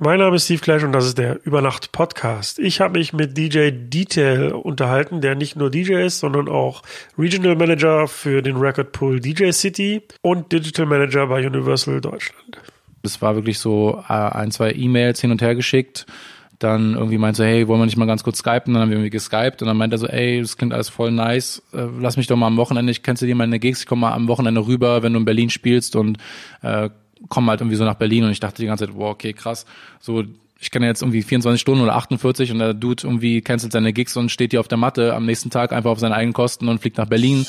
Mein Name ist Steve Clash und das ist der Übernacht Podcast. Ich habe mich mit DJ Detail unterhalten, der nicht nur DJ ist, sondern auch Regional Manager für den Record Pool DJ City und Digital Manager bei Universal Deutschland. Es war wirklich so äh, ein, zwei E-Mails hin und her geschickt. Dann irgendwie meinte er, hey, wollen wir nicht mal ganz kurz skypen? Dann haben wir irgendwie geskypt und dann meinte er so, ey, das klingt alles voll nice. Äh, lass mich doch mal am Wochenende, ich kennst du dir meine Gigs, ich komme mal am Wochenende rüber, wenn du in Berlin spielst und äh, kommen halt irgendwie so nach Berlin und ich dachte die ganze Zeit, wow, okay, krass. So, ich kenne jetzt irgendwie 24 Stunden oder 48 und der Dude irgendwie cancelt seine Gigs und steht hier auf der Matte am nächsten Tag einfach auf seine eigenen Kosten und fliegt nach Berlin.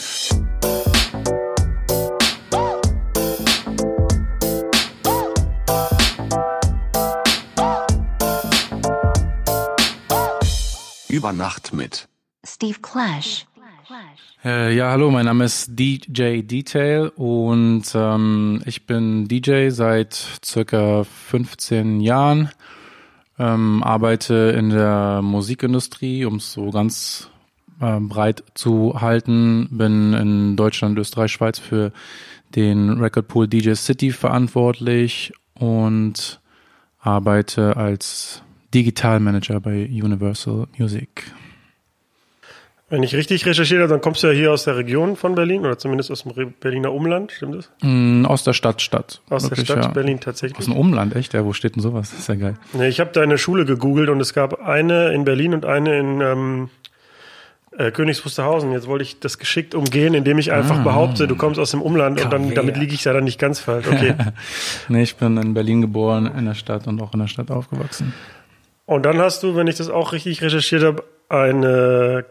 Über Nacht mit Steve Clash. Äh, ja, hallo, mein Name ist DJ Detail und ähm, ich bin DJ seit circa 15 Jahren, ähm, arbeite in der Musikindustrie, um es so ganz äh, breit zu halten, bin in Deutschland, Österreich, Schweiz für den Record Pool DJ City verantwortlich und arbeite als Digitalmanager bei Universal Music. Wenn ich richtig recherchiert habe, dann kommst du ja hier aus der Region von Berlin oder zumindest aus dem Berliner Umland, stimmt das? Mm, aus der Stadt, Stadt. Aus Wirklich, der Stadt ja. Berlin tatsächlich. Aus dem Umland, echt? Ja, wo steht denn sowas? Das ist ja geil. Nee, ich habe deine Schule gegoogelt und es gab eine in Berlin und eine in ähm, äh, Königs Wusterhausen. Jetzt wollte ich das geschickt umgehen, indem ich einfach Ah. behaupte, du kommst aus dem Umland und dann, damit liege ich ja dann nicht ganz falsch. Okay. Nee, ich bin in Berlin geboren, in der Stadt und auch in der Stadt aufgewachsen. und dann hast du, wenn ich das auch richtig recherchiert habe, eine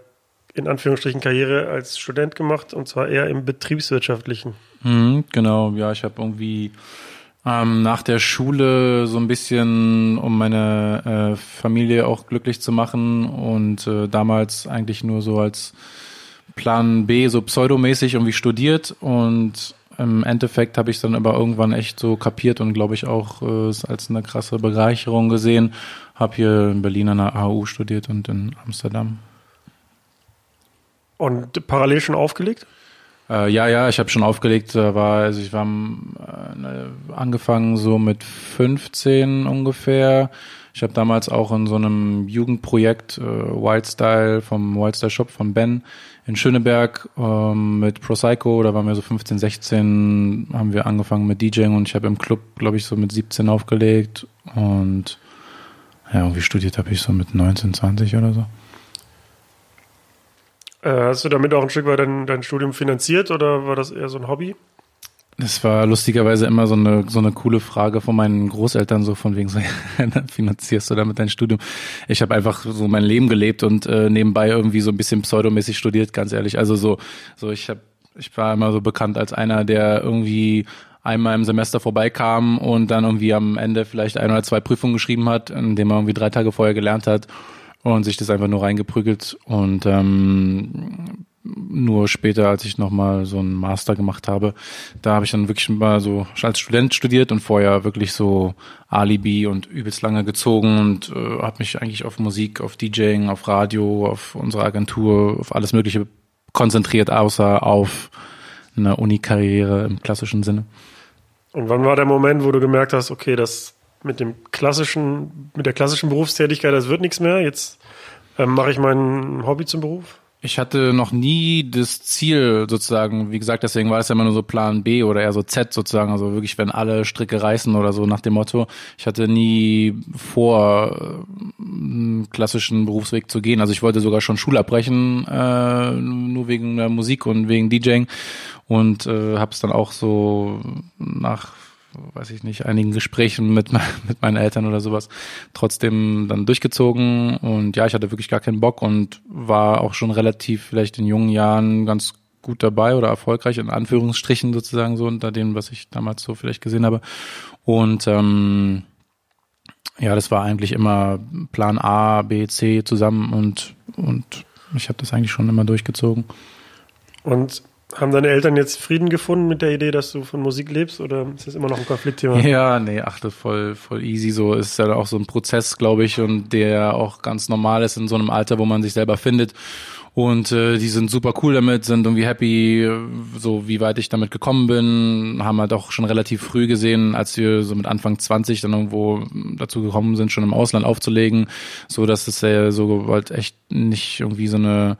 in Anführungsstrichen Karriere als Student gemacht und zwar eher im betriebswirtschaftlichen. Mhm, genau, ja, ich habe irgendwie ähm, nach der Schule so ein bisschen, um meine äh, Familie auch glücklich zu machen und äh, damals eigentlich nur so als Plan B, so pseudomäßig irgendwie studiert und im Endeffekt habe ich dann aber irgendwann echt so kapiert und glaube ich auch äh, es als eine krasse Bereicherung gesehen. Habe hier in Berlin an der AU studiert und in Amsterdam. Und parallel schon aufgelegt? Äh, ja, ja, ich habe schon aufgelegt, da war, also ich war äh, ne, angefangen so mit 15 ungefähr. Ich habe damals auch in so einem Jugendprojekt äh, Wildstyle vom Wildstyle Shop von Ben in Schöneberg ähm, mit Prosaico, da waren wir so 15, 16, haben wir angefangen mit DJing und ich habe im Club, glaube ich, so mit 17 aufgelegt und ja, irgendwie studiert habe ich so mit 19, 20 oder so. Äh, hast du damit auch ein Stück weit dein, dein Studium finanziert oder war das eher so ein Hobby? Das war lustigerweise immer so eine, so eine coole Frage von meinen Großeltern, so von wegen so, finanzierst du damit dein Studium? Ich habe einfach so mein Leben gelebt und äh, nebenbei irgendwie so ein bisschen pseudomäßig studiert, ganz ehrlich. Also so, so ich habe, ich war immer so bekannt als einer, der irgendwie einmal im Semester vorbeikam und dann irgendwie am Ende vielleicht ein oder zwei Prüfungen geschrieben hat, indem er irgendwie drei Tage vorher gelernt hat und sich das einfach nur reingeprügelt und ähm, nur später, als ich nochmal so einen Master gemacht habe, da habe ich dann wirklich mal so als Student studiert und vorher wirklich so Alibi und übelst lange gezogen und äh, habe mich eigentlich auf Musik, auf DJing, auf Radio, auf unsere Agentur, auf alles Mögliche konzentriert, außer auf eine Uni-Karriere im klassischen Sinne. Und wann war der Moment, wo du gemerkt hast, okay, das mit dem klassischen, mit der klassischen Berufstätigkeit, das wird nichts mehr. Jetzt ähm, mache ich mein Hobby zum Beruf? Ich hatte noch nie das Ziel sozusagen, wie gesagt, deswegen war es ja immer nur so Plan B oder eher so Z sozusagen, also wirklich, wenn alle Stricke reißen oder so nach dem Motto. Ich hatte nie vor, einen klassischen Berufsweg zu gehen. Also ich wollte sogar schon Schule abbrechen, äh, nur wegen der Musik und wegen DJing und äh, habe es dann auch so nach weiß ich nicht, einigen Gesprächen mit, mit meinen Eltern oder sowas trotzdem dann durchgezogen und ja, ich hatte wirklich gar keinen Bock und war auch schon relativ vielleicht in jungen Jahren ganz gut dabei oder erfolgreich in Anführungsstrichen sozusagen so unter dem, was ich damals so vielleicht gesehen habe und ähm, ja, das war eigentlich immer Plan A, B, C zusammen und und ich habe das eigentlich schon immer durchgezogen. Und haben deine Eltern jetzt Frieden gefunden mit der Idee, dass du von Musik lebst oder ist das immer noch ein Konfliktthema? Ja, nee, ach, ist voll, voll easy. So ist ja auch so ein Prozess, glaube ich, und der auch ganz normal ist in so einem Alter, wo man sich selber findet. Und äh, die sind super cool damit, sind irgendwie happy, so wie weit ich damit gekommen bin, haben halt auch schon relativ früh gesehen, als wir so mit Anfang 20 dann irgendwo dazu gekommen sind, schon im Ausland aufzulegen, so dass es ja so halt echt nicht irgendwie so eine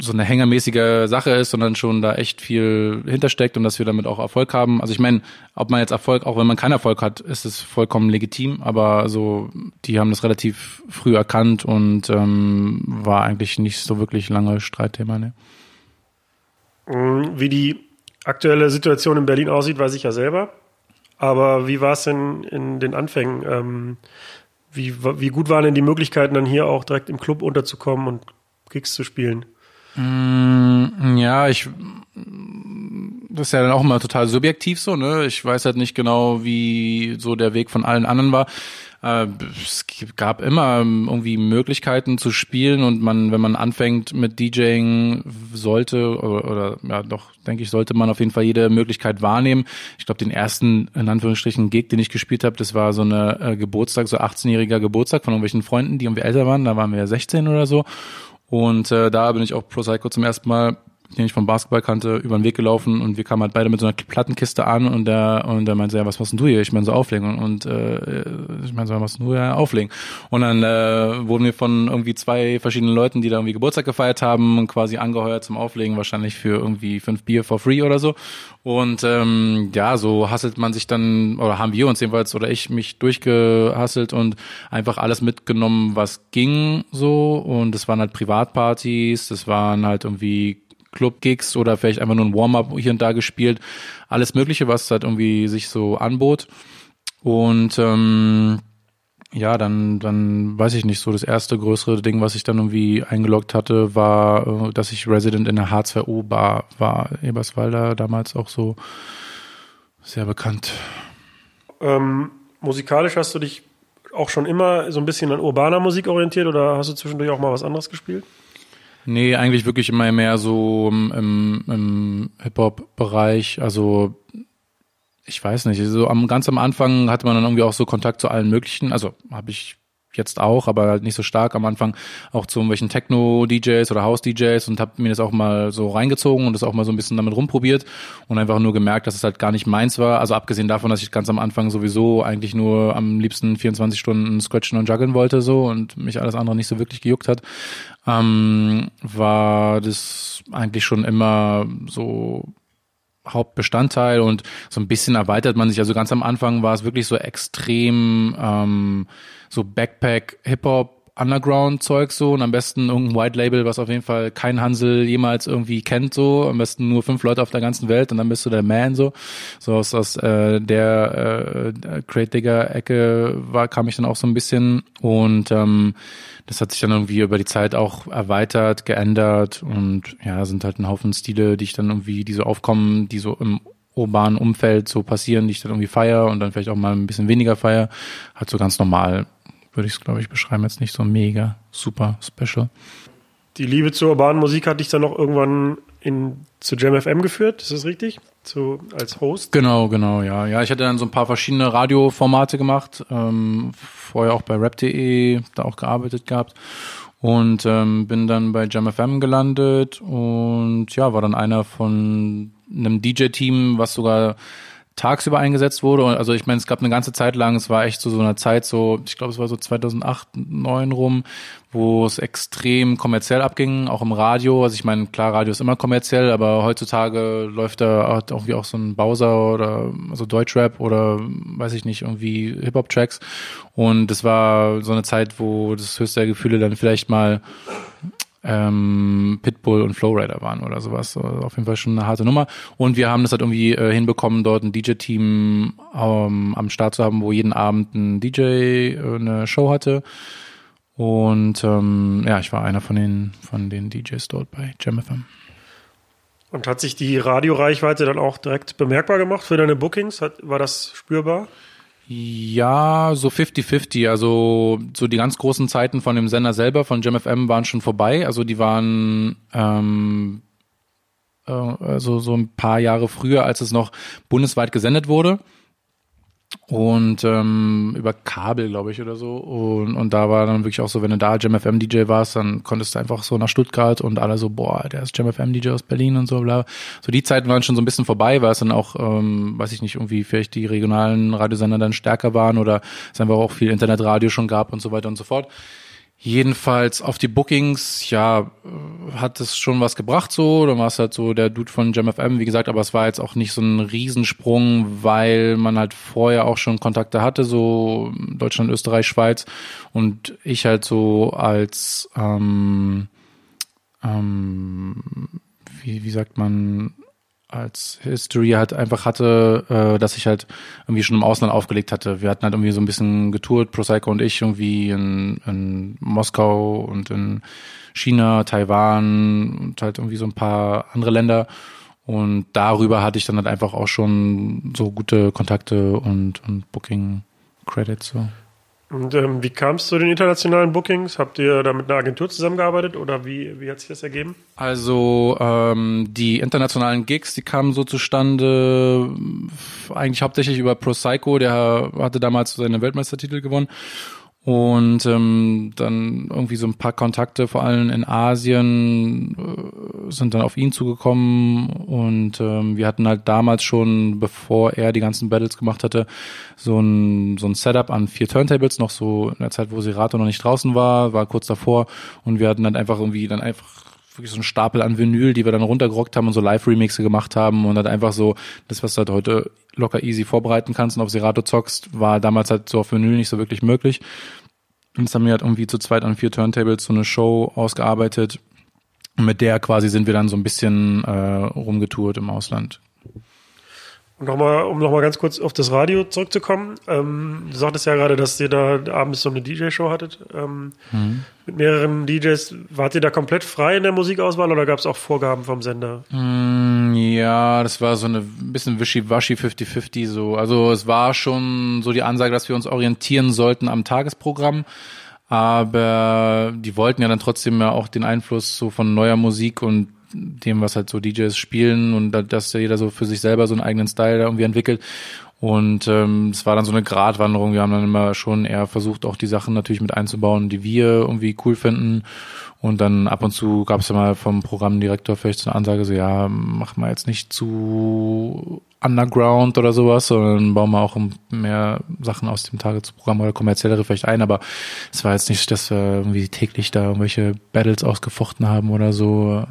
so eine hängermäßige Sache ist, sondern schon da echt viel hintersteckt und dass wir damit auch Erfolg haben. Also ich meine, ob man jetzt Erfolg, auch wenn man keinen Erfolg hat, ist es vollkommen legitim, aber so, die haben das relativ früh erkannt und ähm, war eigentlich nicht so wirklich lange Streitthema. Ne? Mhm, wie die aktuelle Situation in Berlin aussieht, weiß ich ja selber. Aber wie war es denn in den Anfängen? Ähm, wie, wie gut waren denn die Möglichkeiten, dann hier auch direkt im Club unterzukommen und Gigs zu spielen? Mm, ja, ich das ist ja dann auch immer total subjektiv so, ne? Ich weiß halt nicht genau, wie so der Weg von allen anderen war. Äh, es gab immer irgendwie Möglichkeiten zu spielen und man, wenn man anfängt mit DJing, sollte oder, oder ja doch, denke ich, sollte man auf jeden Fall jede Möglichkeit wahrnehmen. Ich glaube, den ersten in Anführungsstrichen Gig, den ich gespielt habe, das war so eine äh, Geburtstag, so 18-jähriger Geburtstag von irgendwelchen Freunden, die irgendwie älter waren. Da waren wir ja 16 oder so. Und äh, da bin ich auch Pro Psycho zum ersten Mal den ich vom Basketball kannte, über den Weg gelaufen und wir kamen halt beide mit so einer Plattenkiste an und der und der meinte, ja, was machst denn du hier? Ich meine so auflegen und äh, ich meine so, was machst du ja auflegen? Und dann äh, wurden wir von irgendwie zwei verschiedenen Leuten, die da irgendwie Geburtstag gefeiert haben, quasi angeheuert zum Auflegen, wahrscheinlich für irgendwie fünf Bier for free oder so. Und ähm, ja, so hasselt man sich dann, oder haben wir uns jedenfalls, oder ich mich durchgehasselt und einfach alles mitgenommen, was ging so. Und es waren halt Privatpartys, das waren halt irgendwie Club-Gigs oder vielleicht einfach nur ein Warm-up hier und da gespielt. Alles Mögliche, was halt irgendwie sich so anbot. Und ähm, ja, dann, dann weiß ich nicht, so das erste größere Ding, was ich dann irgendwie eingeloggt hatte, war, äh, dass ich Resident in der H2O-Bar war. Eberswalder damals auch so sehr bekannt. Ähm, musikalisch hast du dich auch schon immer so ein bisschen an urbaner Musik orientiert oder hast du zwischendurch auch mal was anderes gespielt? Nee, eigentlich wirklich immer mehr so im, im Hip-Hop-Bereich. Also ich weiß nicht, so am ganz am Anfang hatte man dann irgendwie auch so Kontakt zu allen möglichen. Also habe ich jetzt auch, aber halt nicht so stark am Anfang auch zu irgendwelchen Techno-DJs oder House-DJs und habe mir das auch mal so reingezogen und das auch mal so ein bisschen damit rumprobiert und einfach nur gemerkt, dass es halt gar nicht meins war. Also abgesehen davon, dass ich ganz am Anfang sowieso eigentlich nur am liebsten 24 Stunden scratchen und juggeln wollte so und mich alles andere nicht so wirklich gejuckt hat, ähm, war das eigentlich schon immer so Hauptbestandteil und so ein bisschen erweitert man sich. Also ganz am Anfang war es wirklich so extrem ähm, so Backpack Hip Hop Underground-Zeug so und am besten irgendein White Label, was auf jeden Fall kein Hansel jemals irgendwie kennt so, am besten nur fünf Leute auf der ganzen Welt und dann bist du der Man so. So aus, aus äh, der äh, Crate Digger Ecke war, kam ich dann auch so ein bisschen und ähm, das hat sich dann irgendwie über die Zeit auch erweitert, geändert und ja, sind halt ein Haufen Stile, die ich dann irgendwie, die so aufkommen, die so im urbanen Umfeld so passieren, die ich dann irgendwie feier und dann vielleicht auch mal ein bisschen weniger feier. Halt so ganz normal, würde ich es, glaube ich, beschreiben. Jetzt nicht so mega, super special. Die Liebe zur urbanen Musik hat dich dann noch irgendwann in, zu JamFM geführt, ist das richtig? Zu, als Host? Genau, genau, ja. Ja, ich hatte dann so ein paar verschiedene Radioformate gemacht, ähm, vorher auch bei rap.de, da auch gearbeitet gehabt und ähm, bin dann bei JamFM gelandet und ja, war dann einer von einem DJ-Team, was sogar tagsüber eingesetzt wurde. Also ich meine, es gab eine ganze Zeit lang, es war echt so so eine Zeit, so ich glaube, es war so 2008, 2009 rum, wo es extrem kommerziell abging, auch im Radio. Also ich meine, klar, Radio ist immer kommerziell, aber heutzutage läuft da auch irgendwie auch so ein Bowser oder also Deutschrap oder weiß ich nicht, irgendwie Hip-Hop-Tracks. Und es war so eine Zeit, wo das höchste der Gefühle dann vielleicht mal ähm, Pitbull und Flowrider waren oder sowas. Also auf jeden Fall schon eine harte Nummer. Und wir haben das halt irgendwie äh, hinbekommen, dort ein DJ-Team ähm, am Start zu haben, wo jeden Abend ein DJ äh, eine Show hatte. Und ähm, ja, ich war einer von den von den DJs dort bei JamFM. Und hat sich die Radioreichweite dann auch direkt bemerkbar gemacht für deine Bookings? Hat, war das spürbar? Ja, so 50-50. Also so die ganz großen Zeiten von dem Sender selber, von JamFM, waren schon vorbei. Also die waren ähm, äh, also so ein paar Jahre früher, als es noch bundesweit gesendet wurde. Und ähm, über Kabel, glaube ich, oder so. Und, und da war dann wirklich auch so, wenn du da Jam FM DJ warst, dann konntest du einfach so nach Stuttgart und alle so, boah, der ist Jam FM DJ aus Berlin und so, bla. So die Zeiten waren schon so ein bisschen vorbei, weil es dann auch, ähm, weiß ich nicht, irgendwie vielleicht die regionalen Radiosender dann stärker waren oder es einfach auch viel Internetradio schon gab und so weiter und so fort. Jedenfalls auf die Bookings, ja, hat es schon was gebracht so. Dann war es halt so der Dude von JamFM, wie gesagt, aber es war jetzt auch nicht so ein Riesensprung, weil man halt vorher auch schon Kontakte hatte, so Deutschland, Österreich, Schweiz. Und ich halt so als, ähm, ähm, wie, wie sagt man, als History halt einfach hatte, äh, dass ich halt irgendwie schon im Ausland aufgelegt hatte. Wir hatten halt irgendwie so ein bisschen getourt, Prosecco und ich, irgendwie in, in Moskau und in China, Taiwan und halt irgendwie so ein paar andere Länder. Und darüber hatte ich dann halt einfach auch schon so gute Kontakte und, und Booking-Credits. So. Und ähm, wie kam es zu den internationalen Bookings? Habt ihr da mit einer Agentur zusammengearbeitet oder wie, wie hat sich das ergeben? Also ähm, die internationalen Gigs, die kamen so zustande eigentlich hauptsächlich über Pro Psycho, der hatte damals seine Weltmeistertitel gewonnen und ähm, dann irgendwie so ein paar Kontakte, vor allem in Asien, äh, sind dann auf ihn zugekommen. Und ähm, wir hatten halt damals schon, bevor er die ganzen Battles gemacht hatte, so ein, so ein Setup an vier Turntables, noch so in der Zeit, wo Serato noch nicht draußen war, war kurz davor. Und wir hatten dann einfach irgendwie dann einfach wirklich so einen Stapel an Vinyl, die wir dann runtergerockt haben und so Live-Remixe gemacht haben und halt einfach so das, was du halt heute locker easy vorbereiten kannst und auf Serato zockst, war damals halt so auf Vinyl nicht so wirklich möglich. Und jetzt haben wir halt irgendwie zu zweit an vier Turntables so eine Show ausgearbeitet. Und mit der quasi sind wir dann so ein bisschen äh, rumgetourt im Ausland. Und nochmal, um nochmal ganz kurz auf das Radio zurückzukommen. Ähm, du sagtest ja gerade, dass ihr da abends so eine DJ-Show hattet ähm, mhm. mit mehreren DJs. Wart ihr da komplett frei in der Musikauswahl oder gab es auch Vorgaben vom Sender? Mm, ja, das war so eine bisschen wischiwaschi 50-50 so. Also es war schon so die Ansage, dass wir uns orientieren sollten am Tagesprogramm. Aber die wollten ja dann trotzdem ja auch den Einfluss so von neuer Musik und dem, was halt so DJs spielen und dass jeder so für sich selber so einen eigenen Style da irgendwie entwickelt. Und ähm, es war dann so eine Gratwanderung. Wir haben dann immer schon eher versucht, auch die Sachen natürlich mit einzubauen, die wir irgendwie cool finden. Und dann ab und zu gab es ja mal vom Programmdirektor vielleicht so eine Ansage, so ja, mach mal jetzt nicht zu Underground oder sowas, sondern bauen wir auch mehr Sachen aus dem Tagesprogramm oder kommerziellere vielleicht ein. Aber es war jetzt nicht, dass wir irgendwie täglich da irgendwelche Battles ausgefochten haben oder so.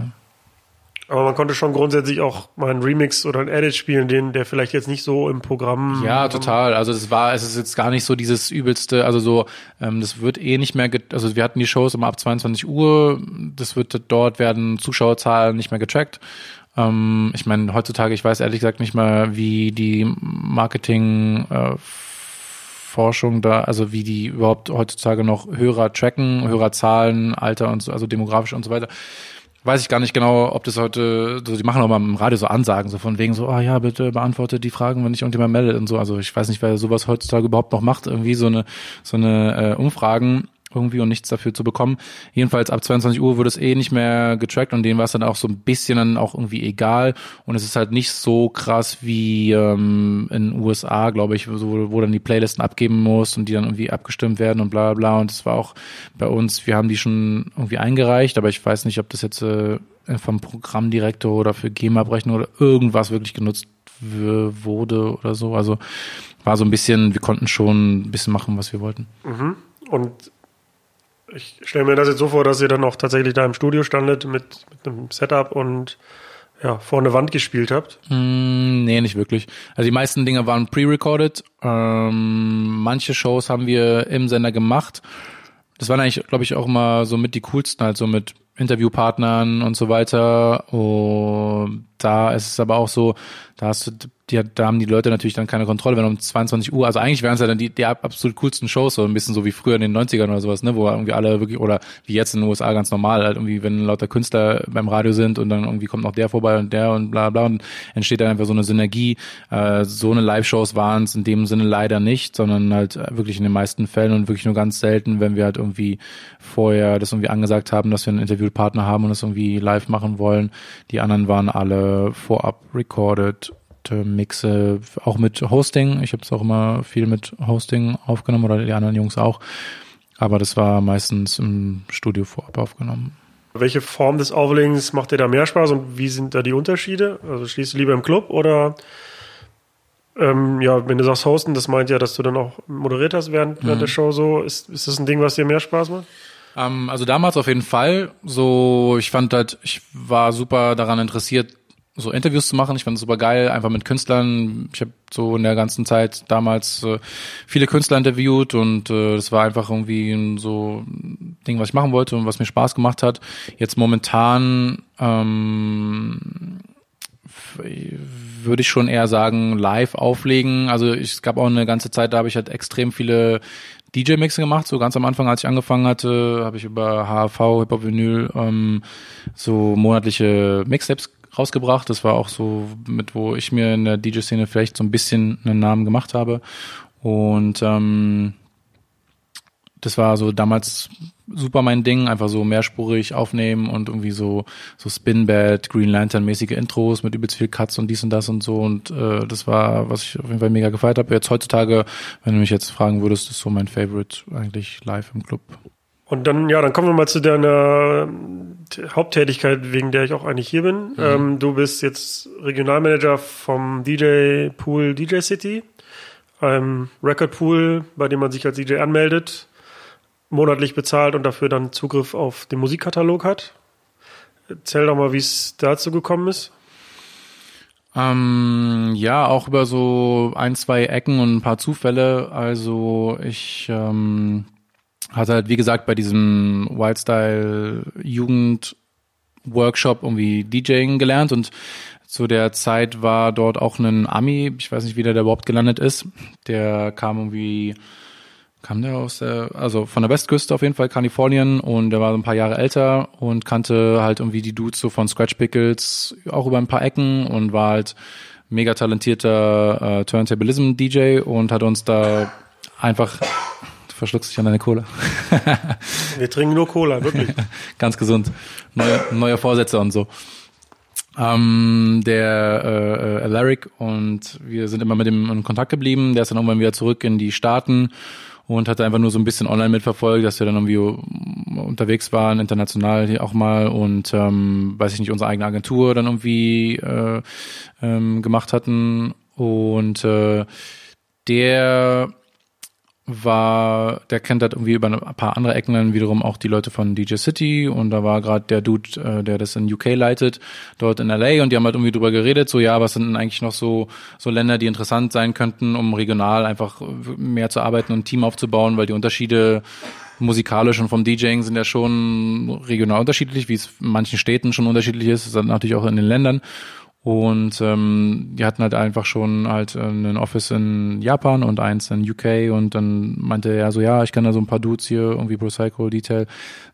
Aber man konnte schon grundsätzlich auch mal einen Remix oder einen Edit spielen, den der vielleicht jetzt nicht so im Programm. Ja, total. Also es war, es ist jetzt gar nicht so dieses übelste, also so, ähm, das wird eh nicht mehr, also wir hatten die Shows immer ab 22 Uhr, das wird dort werden Zuschauerzahlen nicht mehr getrackt. Ähm, ich meine, heutzutage, ich weiß ehrlich gesagt nicht mal, wie die Marketing äh, Forschung da, also wie die überhaupt heutzutage noch Hörer tracken, Hörerzahlen, Alter und so, also demografisch und so weiter weiß ich gar nicht genau, ob das heute, so, die machen auch mal im Radio so Ansagen, so von wegen so, ah oh ja, bitte beantworte die Fragen, wenn ich irgendjemand meldet und so. Also ich weiß nicht, wer sowas heutzutage überhaupt noch macht, irgendwie so eine, so eine äh, Umfragen irgendwie und nichts dafür zu bekommen. Jedenfalls ab 22 Uhr wurde es eh nicht mehr getrackt und denen war es dann auch so ein bisschen dann auch irgendwie egal und es ist halt nicht so krass wie ähm, in den USA, glaube ich, wo, wo dann die Playlisten abgeben muss und die dann irgendwie abgestimmt werden und bla bla bla und es war auch bei uns, wir haben die schon irgendwie eingereicht, aber ich weiß nicht, ob das jetzt äh, vom Programmdirektor oder für GEMA-Abrechnung oder irgendwas wirklich genutzt wurde oder so. Also war so ein bisschen, wir konnten schon ein bisschen machen, was wir wollten. Mhm. Und ich stelle mir das jetzt so vor, dass ihr dann auch tatsächlich da im Studio standet mit, mit einem Setup und ja, vor eine Wand gespielt habt? Mm, nee, nicht wirklich. Also die meisten Dinge waren pre-recorded. Ähm, manche Shows haben wir im Sender gemacht. Das waren eigentlich, glaube ich, auch immer so mit die coolsten, halt so mit Interviewpartnern und so weiter. Und da ist es aber auch so, da hast du die, da haben die Leute natürlich dann keine Kontrolle, wenn um 22 Uhr, also eigentlich wären es ja dann die, die absolut coolsten Shows, so ein bisschen so wie früher in den 90ern oder sowas, ne, wo irgendwie alle wirklich, oder wie jetzt in den USA ganz normal, halt irgendwie, wenn lauter Künstler beim Radio sind und dann irgendwie kommt noch der vorbei und der und bla bla und entsteht dann einfach so eine Synergie. Äh, so eine Live-Shows waren es in dem Sinne leider nicht, sondern halt wirklich in den meisten Fällen und wirklich nur ganz selten, wenn wir halt irgendwie vorher das irgendwie angesagt haben, dass wir einen Interviewpartner haben und das irgendwie live machen wollen. Die anderen waren alle vorab recorded äh, mixe auch mit Hosting. Ich habe es auch immer viel mit Hosting aufgenommen oder die anderen Jungs auch. Aber das war meistens im Studio vorab aufgenommen. Welche Form des Auflegens macht dir da mehr Spaß und wie sind da die Unterschiede? Also schließt du lieber im Club oder ähm, ja, wenn du sagst hosten, das meint ja, dass du dann auch moderiert hast während, mhm. während der Show so. Ist, ist das ein Ding, was dir mehr Spaß macht? Ähm, also damals auf jeden Fall. So, ich fand halt, ich war super daran interessiert, so Interviews zu machen. Ich fand es super geil, einfach mit Künstlern. Ich habe so in der ganzen Zeit damals äh, viele Künstler interviewt und äh, das war einfach irgendwie ein so Ding, was ich machen wollte und was mir Spaß gemacht hat. Jetzt momentan ähm, würde ich schon eher sagen, live auflegen. Also ich, es gab auch eine ganze Zeit, da habe ich halt extrem viele DJ-Mixe gemacht. So ganz am Anfang, als ich angefangen hatte, habe ich über HV, Hip-Hop Vinyl, ähm, so monatliche Mixtapes rausgebracht. Das war auch so mit, wo ich mir in der DJ-Szene vielleicht so ein bisschen einen Namen gemacht habe. Und ähm, das war so damals super mein Ding, einfach so mehrspurig aufnehmen und irgendwie so so Spinbad, Green Lantern mäßige Intros mit übelst viel Cuts und dies und das und so und äh, das war, was ich auf jeden Fall mega gefeiert habe. Jetzt heutzutage, wenn du mich jetzt fragen würdest, ist so mein Favorite eigentlich live im Club. Und dann, ja, dann kommen wir mal zu deiner Haupttätigkeit, wegen der ich auch eigentlich hier bin. Mhm. Ähm, du bist jetzt Regionalmanager vom DJ Pool DJ City, einem Record Pool, bei dem man sich als DJ anmeldet monatlich bezahlt und dafür dann Zugriff auf den Musikkatalog hat. Erzähl doch mal, wie es dazu gekommen ist. Ähm, ja, auch über so ein, zwei Ecken und ein paar Zufälle. Also ich ähm, hatte halt, wie gesagt, bei diesem Wildstyle Jugend Workshop irgendwie DJing gelernt und zu der Zeit war dort auch ein Ami, ich weiß nicht, wie der da überhaupt gelandet ist. Der kam irgendwie kam der aus der, also von der Westküste auf jeden Fall, Kalifornien und der war so ein paar Jahre älter und kannte halt irgendwie die Dudes so von Scratch Pickles auch über ein paar Ecken und war halt mega talentierter äh, Turntablism-DJ und hat uns da einfach verschluckst dich an deine Cola. Wir trinken nur Cola, wirklich. Ganz gesund. Neue, neue Vorsätze und so. Ähm, der äh, äh, Alaric und wir sind immer mit ihm in Kontakt geblieben. Der ist dann irgendwann wieder zurück in die Staaten und hatte einfach nur so ein bisschen online mitverfolgt, dass wir dann irgendwie unterwegs waren, international hier auch mal und ähm, weiß ich nicht, unsere eigene Agentur dann irgendwie äh, ähm, gemacht hatten. Und äh, der war, der kennt halt irgendwie über ein paar andere Ecken dann wiederum auch die Leute von DJ City und da war gerade der Dude, äh, der das in UK leitet, dort in LA und die haben halt irgendwie drüber geredet, so ja, was sind denn eigentlich noch so so Länder, die interessant sein könnten, um regional einfach mehr zu arbeiten und ein Team aufzubauen, weil die Unterschiede musikalisch und vom DJing sind ja schon regional unterschiedlich, wie es in manchen Städten schon unterschiedlich ist, das ist natürlich auch in den Ländern und ähm, die hatten halt einfach schon halt äh, ein Office in Japan und eins in UK und dann meinte er so, ja, ich kann da so ein paar Dudes hier, irgendwie Pro Psycho Detail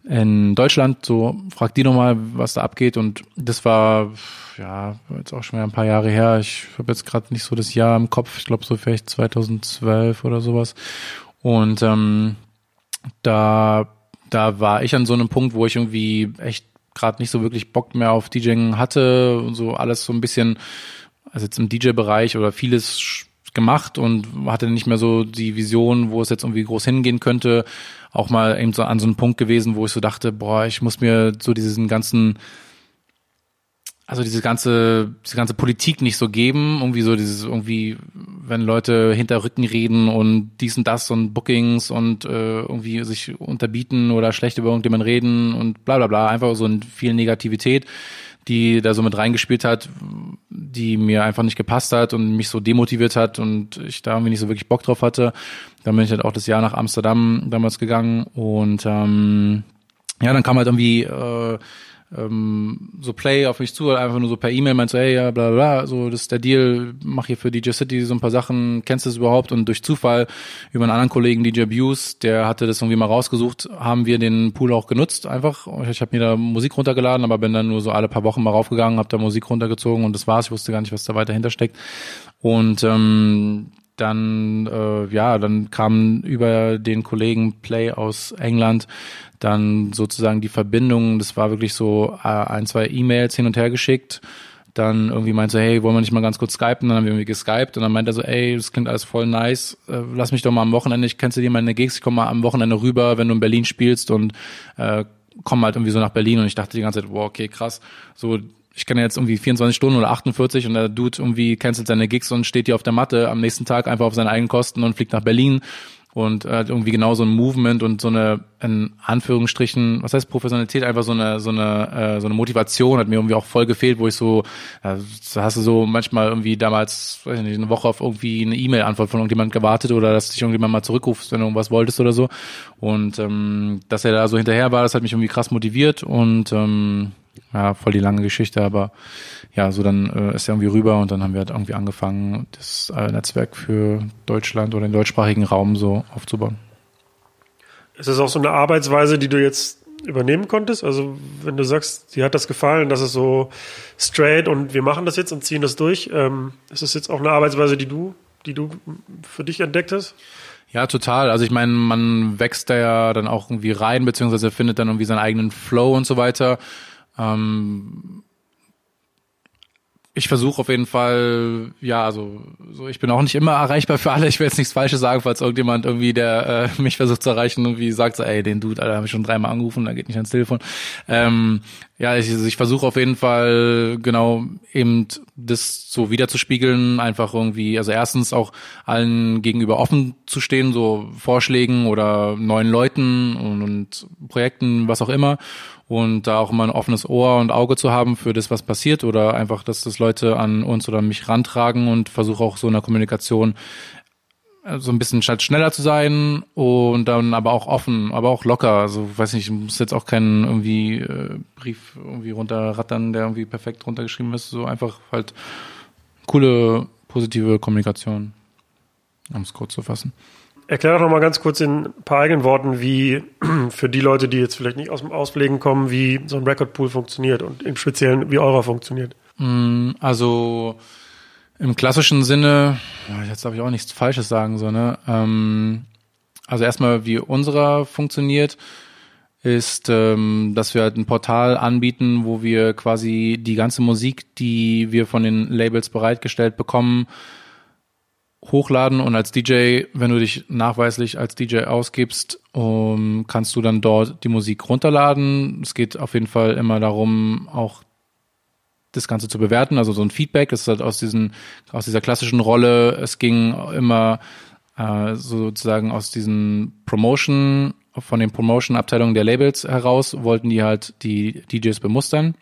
in Deutschland, so frag die nochmal, was da abgeht. Und das war ja jetzt auch schon mal ein paar Jahre her. Ich habe jetzt gerade nicht so das Jahr im Kopf, ich glaube so vielleicht 2012 oder sowas. Und ähm, da da war ich an so einem Punkt, wo ich irgendwie echt gerade nicht so wirklich Bock mehr auf DJing hatte und so alles so ein bisschen, also jetzt im DJ-Bereich oder vieles gemacht und hatte nicht mehr so die Vision, wo es jetzt irgendwie groß hingehen könnte. Auch mal eben so an so einem Punkt gewesen, wo ich so dachte, boah, ich muss mir so diesen ganzen also diese ganze, diese ganze Politik nicht so geben, irgendwie so dieses, irgendwie, wenn Leute hinter Rücken reden und dies und das und Bookings und äh, irgendwie sich unterbieten oder schlecht über irgendjemanden reden und bla bla bla, einfach so viel Negativität, die da so mit reingespielt hat, die mir einfach nicht gepasst hat und mich so demotiviert hat und ich da irgendwie nicht so wirklich Bock drauf hatte. Dann bin ich halt auch das Jahr nach Amsterdam damals gegangen und ähm, ja, dann kam halt irgendwie äh, ähm, so Play auf mich zu, einfach nur so per E-Mail meinte so, hey, ja, bla, bla, so, das ist der Deal, mach hier für DJ City so ein paar Sachen, kennst du es überhaupt? Und durch Zufall über einen anderen Kollegen, DJ Abuse, der hatte das irgendwie mal rausgesucht, haben wir den Pool auch genutzt, einfach. Ich habe mir da Musik runtergeladen, aber bin dann nur so alle paar Wochen mal raufgegangen, habe da Musik runtergezogen und das war's. Ich wusste gar nicht, was da weiter hintersteckt. Und ähm, dann äh, ja, dann kam über den Kollegen Play aus England dann sozusagen die Verbindung, das war wirklich so äh, ein, zwei E-Mails hin und her geschickt. dann irgendwie meinte, hey, wollen wir nicht mal ganz kurz skypen? Dann haben wir irgendwie geskypt und dann meinte er so, ey, das klingt alles voll nice, äh, lass mich doch mal am Wochenende, ich kennst du dir meine Gigs, ich komme mal am Wochenende rüber, wenn du in Berlin spielst und äh, komm halt irgendwie so nach Berlin. Und ich dachte die ganze Zeit, wow, okay, krass, so ich kenne jetzt irgendwie 24 Stunden oder 48 und der Dude irgendwie cancelt seine Gigs und steht hier auf der Matte am nächsten Tag einfach auf seine eigenen Kosten und fliegt nach Berlin und äh, irgendwie genau so ein Movement und so eine in Anführungsstrichen, was heißt Professionalität, einfach so eine so eine äh, so eine Motivation hat mir irgendwie auch voll gefehlt, wo ich so äh, hast du so manchmal irgendwie damals weiß ich nicht eine Woche auf irgendwie eine E-Mail-Antwort von irgendjemand gewartet oder dass dich irgendjemand mal zurückruft, wenn du irgendwas wolltest oder so. Und ähm, dass er da so hinterher war, das hat mich irgendwie krass motiviert und ähm, ja, voll die lange Geschichte, aber ja, so dann äh, ist er irgendwie rüber und dann haben wir halt irgendwie angefangen, das äh, Netzwerk für Deutschland oder den deutschsprachigen Raum so aufzubauen. Ist das auch so eine Arbeitsweise, die du jetzt übernehmen konntest? Also wenn du sagst, dir hat das gefallen, das ist so straight und wir machen das jetzt und ziehen das durch, ähm, ist das jetzt auch eine Arbeitsweise, die du, die du für dich entdeckt hast? Ja, total. Also ich meine, man wächst da ja dann auch irgendwie rein, beziehungsweise findet dann irgendwie seinen eigenen Flow und so weiter. Ähm, ich versuche auf jeden Fall, ja, also so, ich bin auch nicht immer erreichbar für alle. Ich will jetzt nichts Falsches sagen, falls irgendjemand irgendwie, der äh, mich versucht zu erreichen, irgendwie sagt so, ey, den Dude, Alter, habe ich schon dreimal angerufen, da geht nicht ans Telefon. Ähm, ja, ich, ich versuche auf jeden Fall genau eben das so wiederzuspiegeln, einfach irgendwie, also erstens auch allen gegenüber offen zu stehen, so Vorschlägen oder neuen Leuten und, und Projekten, was auch immer und da auch immer ein offenes Ohr und Auge zu haben für das, was passiert oder einfach, dass das Leute an uns oder mich rantragen und versuche auch so in der Kommunikation äh, so ein bisschen statt schneller zu sein und dann aber auch offen, aber auch locker. Also weiß nicht, ich muss jetzt auch keinen irgendwie äh, Brief irgendwie runterrattern, der irgendwie perfekt runtergeschrieben ist. So einfach halt coole, positive Kommunikation, um es kurz zu fassen. Erklär doch noch mal ganz kurz in ein paar eigenen Worten, wie für die Leute, die jetzt vielleicht nicht aus dem Auspflegen kommen, wie so ein Recordpool funktioniert und im Speziellen, wie eurer funktioniert. Mm, also im klassischen Sinne, jetzt darf ich auch nichts Falsches sagen, so, ne? Ähm, also erstmal, wie unserer funktioniert, ist, ähm, dass wir halt ein Portal anbieten, wo wir quasi die ganze Musik, die wir von den Labels bereitgestellt bekommen, hochladen und als DJ, wenn du dich nachweislich als DJ ausgibst, um, kannst du dann dort die Musik runterladen. Es geht auf jeden Fall immer darum, auch das Ganze zu bewerten, also so ein Feedback. Ist halt aus diesen, aus dieser klassischen Rolle. Es ging immer äh, sozusagen aus diesen Promotion, von den Promotion-Abteilungen der Labels heraus, wollten die halt die DJs bemustern.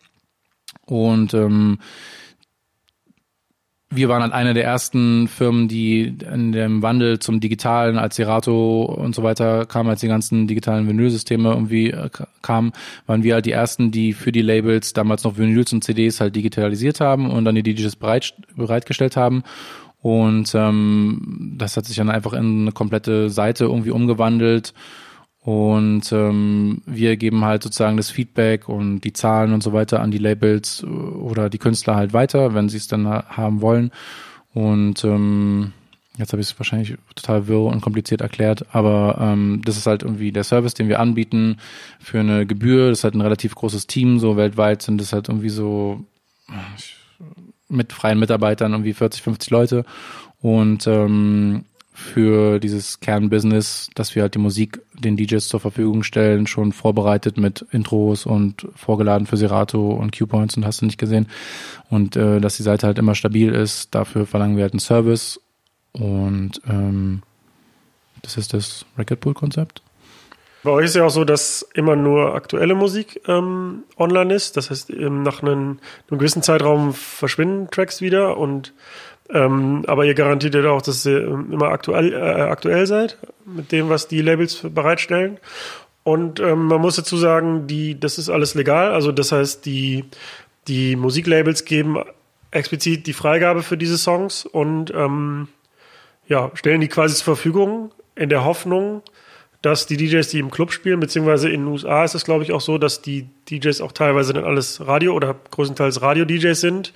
Und ähm, wir waren halt eine der ersten Firmen, die in dem Wandel zum Digitalen, als Serato und so weiter kam, als die ganzen digitalen Vinylsysteme irgendwie äh, kamen, waren wir halt die ersten, die für die Labels damals noch Vinyls und CDs halt digitalisiert haben und dann die DJs bereit, bereitgestellt haben. Und ähm, das hat sich dann einfach in eine komplette Seite irgendwie umgewandelt. Und ähm, wir geben halt sozusagen das Feedback und die Zahlen und so weiter an die Labels äh, oder die Künstler halt weiter, wenn sie es dann haben wollen. Und ähm, jetzt habe ich es wahrscheinlich total wirr und kompliziert erklärt, aber ähm, das ist halt irgendwie der Service, den wir anbieten für eine Gebühr. Das ist halt ein relativ großes Team, so weltweit sind es halt irgendwie so mit freien Mitarbeitern irgendwie 40, 50 Leute. Und ähm, für dieses Kernbusiness, dass wir halt die Musik den DJs zur Verfügung stellen, schon vorbereitet mit Intros und vorgeladen für Serato und Q-Points und hast du nicht gesehen. Und äh, dass die Seite halt immer stabil ist, dafür verlangen wir halt einen Service. Und ähm, das ist das Record Pool Konzept. Bei euch ist ja auch so, dass immer nur aktuelle Musik ähm, online ist. Das heißt, nach einem, einem gewissen Zeitraum verschwinden Tracks wieder und ähm, aber ihr garantiert ja auch, dass ihr immer aktuell, äh, aktuell seid mit dem, was die Labels bereitstellen. Und ähm, man muss dazu sagen, die, das ist alles legal. Also das heißt, die, die Musiklabels geben explizit die Freigabe für diese Songs und ähm, ja, stellen die quasi zur Verfügung in der Hoffnung, dass die DJs, die im Club spielen, beziehungsweise in den USA ist es, glaube ich, auch so, dass die DJs auch teilweise dann alles Radio- oder größtenteils Radio-DJs sind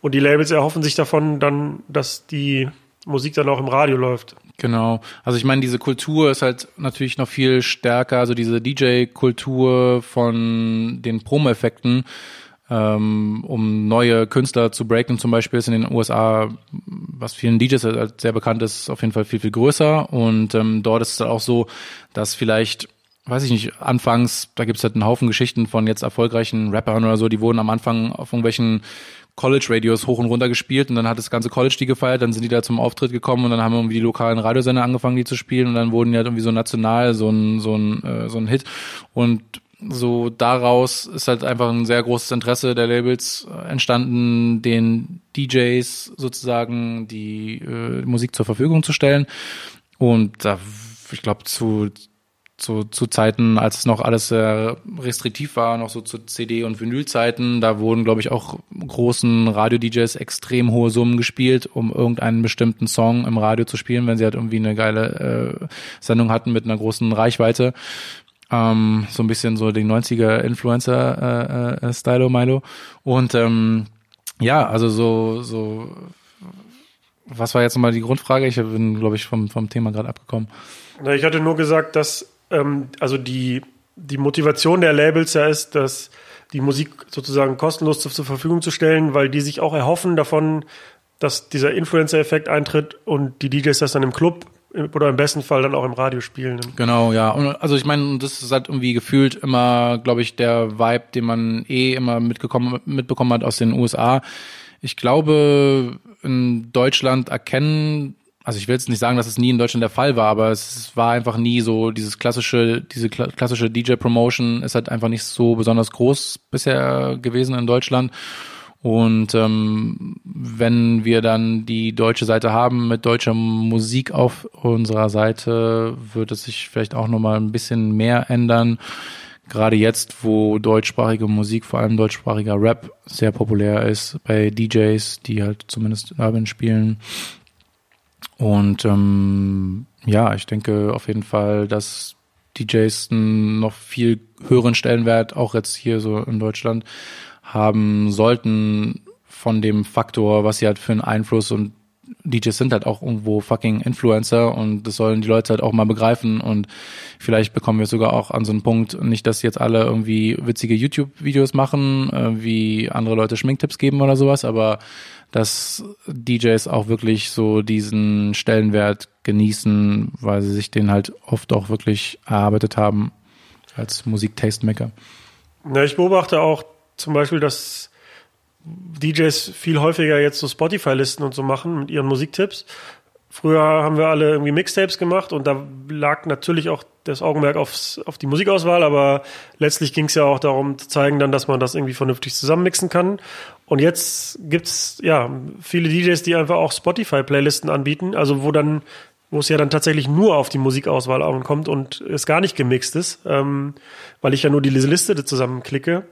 und die Labels erhoffen sich davon dann, dass die Musik dann auch im Radio läuft. Genau. Also ich meine, diese Kultur ist halt natürlich noch viel stärker, also diese DJ-Kultur von den Promo-Effekten ähm, um neue Künstler zu breaken. Zum Beispiel ist in den USA, was vielen DJs halt sehr bekannt ist, auf jeden Fall viel, viel größer. Und ähm, dort ist es auch so, dass vielleicht weiß ich nicht, anfangs, da gibt's halt einen Haufen Geschichten von jetzt erfolgreichen Rappern oder so, die wurden am Anfang auf irgendwelchen College-Radios hoch und runter gespielt und dann hat das ganze College die gefeiert, dann sind die da zum Auftritt gekommen und dann haben irgendwie die lokalen Radiosender angefangen, die zu spielen und dann wurden die halt irgendwie so national so ein, so ein, äh, so ein Hit. Und so daraus ist halt einfach ein sehr großes Interesse der Labels äh, entstanden, den DJs sozusagen die äh, Musik zur Verfügung zu stellen. Und da ich glaube zu zu, zu Zeiten, als es noch alles sehr restriktiv war, noch so zu CD- und Vinylzeiten, da wurden, glaube ich, auch großen Radio-DJs extrem hohe Summen gespielt, um irgendeinen bestimmten Song im Radio zu spielen, wenn sie halt irgendwie eine geile äh, Sendung hatten mit einer großen Reichweite. Ähm, so ein bisschen so den 90er Influencer äh, äh, Milo. Und ähm, ja, also so, so was war jetzt nochmal die Grundfrage? Ich bin, glaube ich, vom, vom Thema gerade abgekommen. Na, ich hatte nur gesagt, dass ähm, also die, die Motivation der Labels ja ist, dass die Musik sozusagen kostenlos zur, zur Verfügung zu stellen, weil die sich auch erhoffen davon, dass dieser Influencer-Effekt eintritt und die DJs das dann im Club oder im besten Fall dann auch im Radio spielen. Genau, ja. Und also ich meine, das ist halt irgendwie gefühlt immer, glaube ich, der Vibe, den man eh immer mitgekommen, mitbekommen hat aus den USA. Ich glaube, in Deutschland erkennen also ich will jetzt nicht sagen, dass es nie in Deutschland der Fall war, aber es war einfach nie so dieses klassische, diese klassische DJ-Promotion ist halt einfach nicht so besonders groß bisher gewesen in Deutschland. Und ähm, wenn wir dann die deutsche Seite haben mit deutscher Musik auf unserer Seite, wird es sich vielleicht auch nochmal ein bisschen mehr ändern. Gerade jetzt, wo deutschsprachige Musik, vor allem deutschsprachiger Rap, sehr populär ist bei DJs, die halt zumindest Urban spielen. Und ähm, ja, ich denke auf jeden Fall, dass DJs einen noch viel höheren Stellenwert, auch jetzt hier so in Deutschland, haben sollten von dem Faktor, was sie halt für einen Einfluss und DJs sind halt auch irgendwo fucking Influencer und das sollen die Leute halt auch mal begreifen und vielleicht bekommen wir sogar auch an so einen Punkt, nicht, dass jetzt alle irgendwie witzige YouTube-Videos machen, äh, wie andere Leute Schminktipps geben oder sowas, aber dass DJs auch wirklich so diesen Stellenwert genießen, weil sie sich den halt oft auch wirklich erarbeitet haben als Musik-Tastemaker. Ja, ich beobachte auch zum Beispiel, dass DJs viel häufiger jetzt so Spotify-Listen und so machen mit ihren Musiktipps. Früher haben wir alle irgendwie Mixtapes gemacht und da lag natürlich auch das Augenmerk aufs, auf die Musikauswahl, aber letztlich ging es ja auch darum zu zeigen dann, dass man das irgendwie vernünftig zusammenmixen kann. Und jetzt gibt's ja viele DJs, die einfach auch Spotify-Playlisten anbieten, also wo dann, wo es ja dann tatsächlich nur auf die Musikauswahl ankommt und es gar nicht gemixt ist, ähm, weil ich ja nur diese Liste zusammenklicke.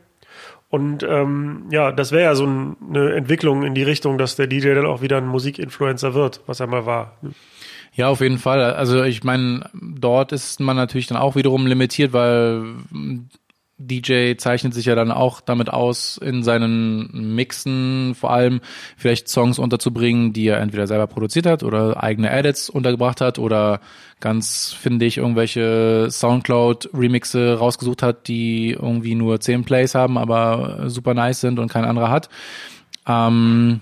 Und ähm, ja, das wäre ja so ein, eine Entwicklung in die Richtung, dass der DJ dann auch wieder ein Musikinfluencer wird, was er mal war. Ja, auf jeden Fall. Also ich meine, dort ist man natürlich dann auch wiederum limitiert, weil DJ zeichnet sich ja dann auch damit aus, in seinen Mixen vor allem vielleicht Songs unterzubringen, die er entweder selber produziert hat oder eigene Edits untergebracht hat oder ganz, finde ich, irgendwelche Soundcloud-Remixe rausgesucht hat, die irgendwie nur 10 Plays haben, aber super nice sind und kein anderer hat. Ähm,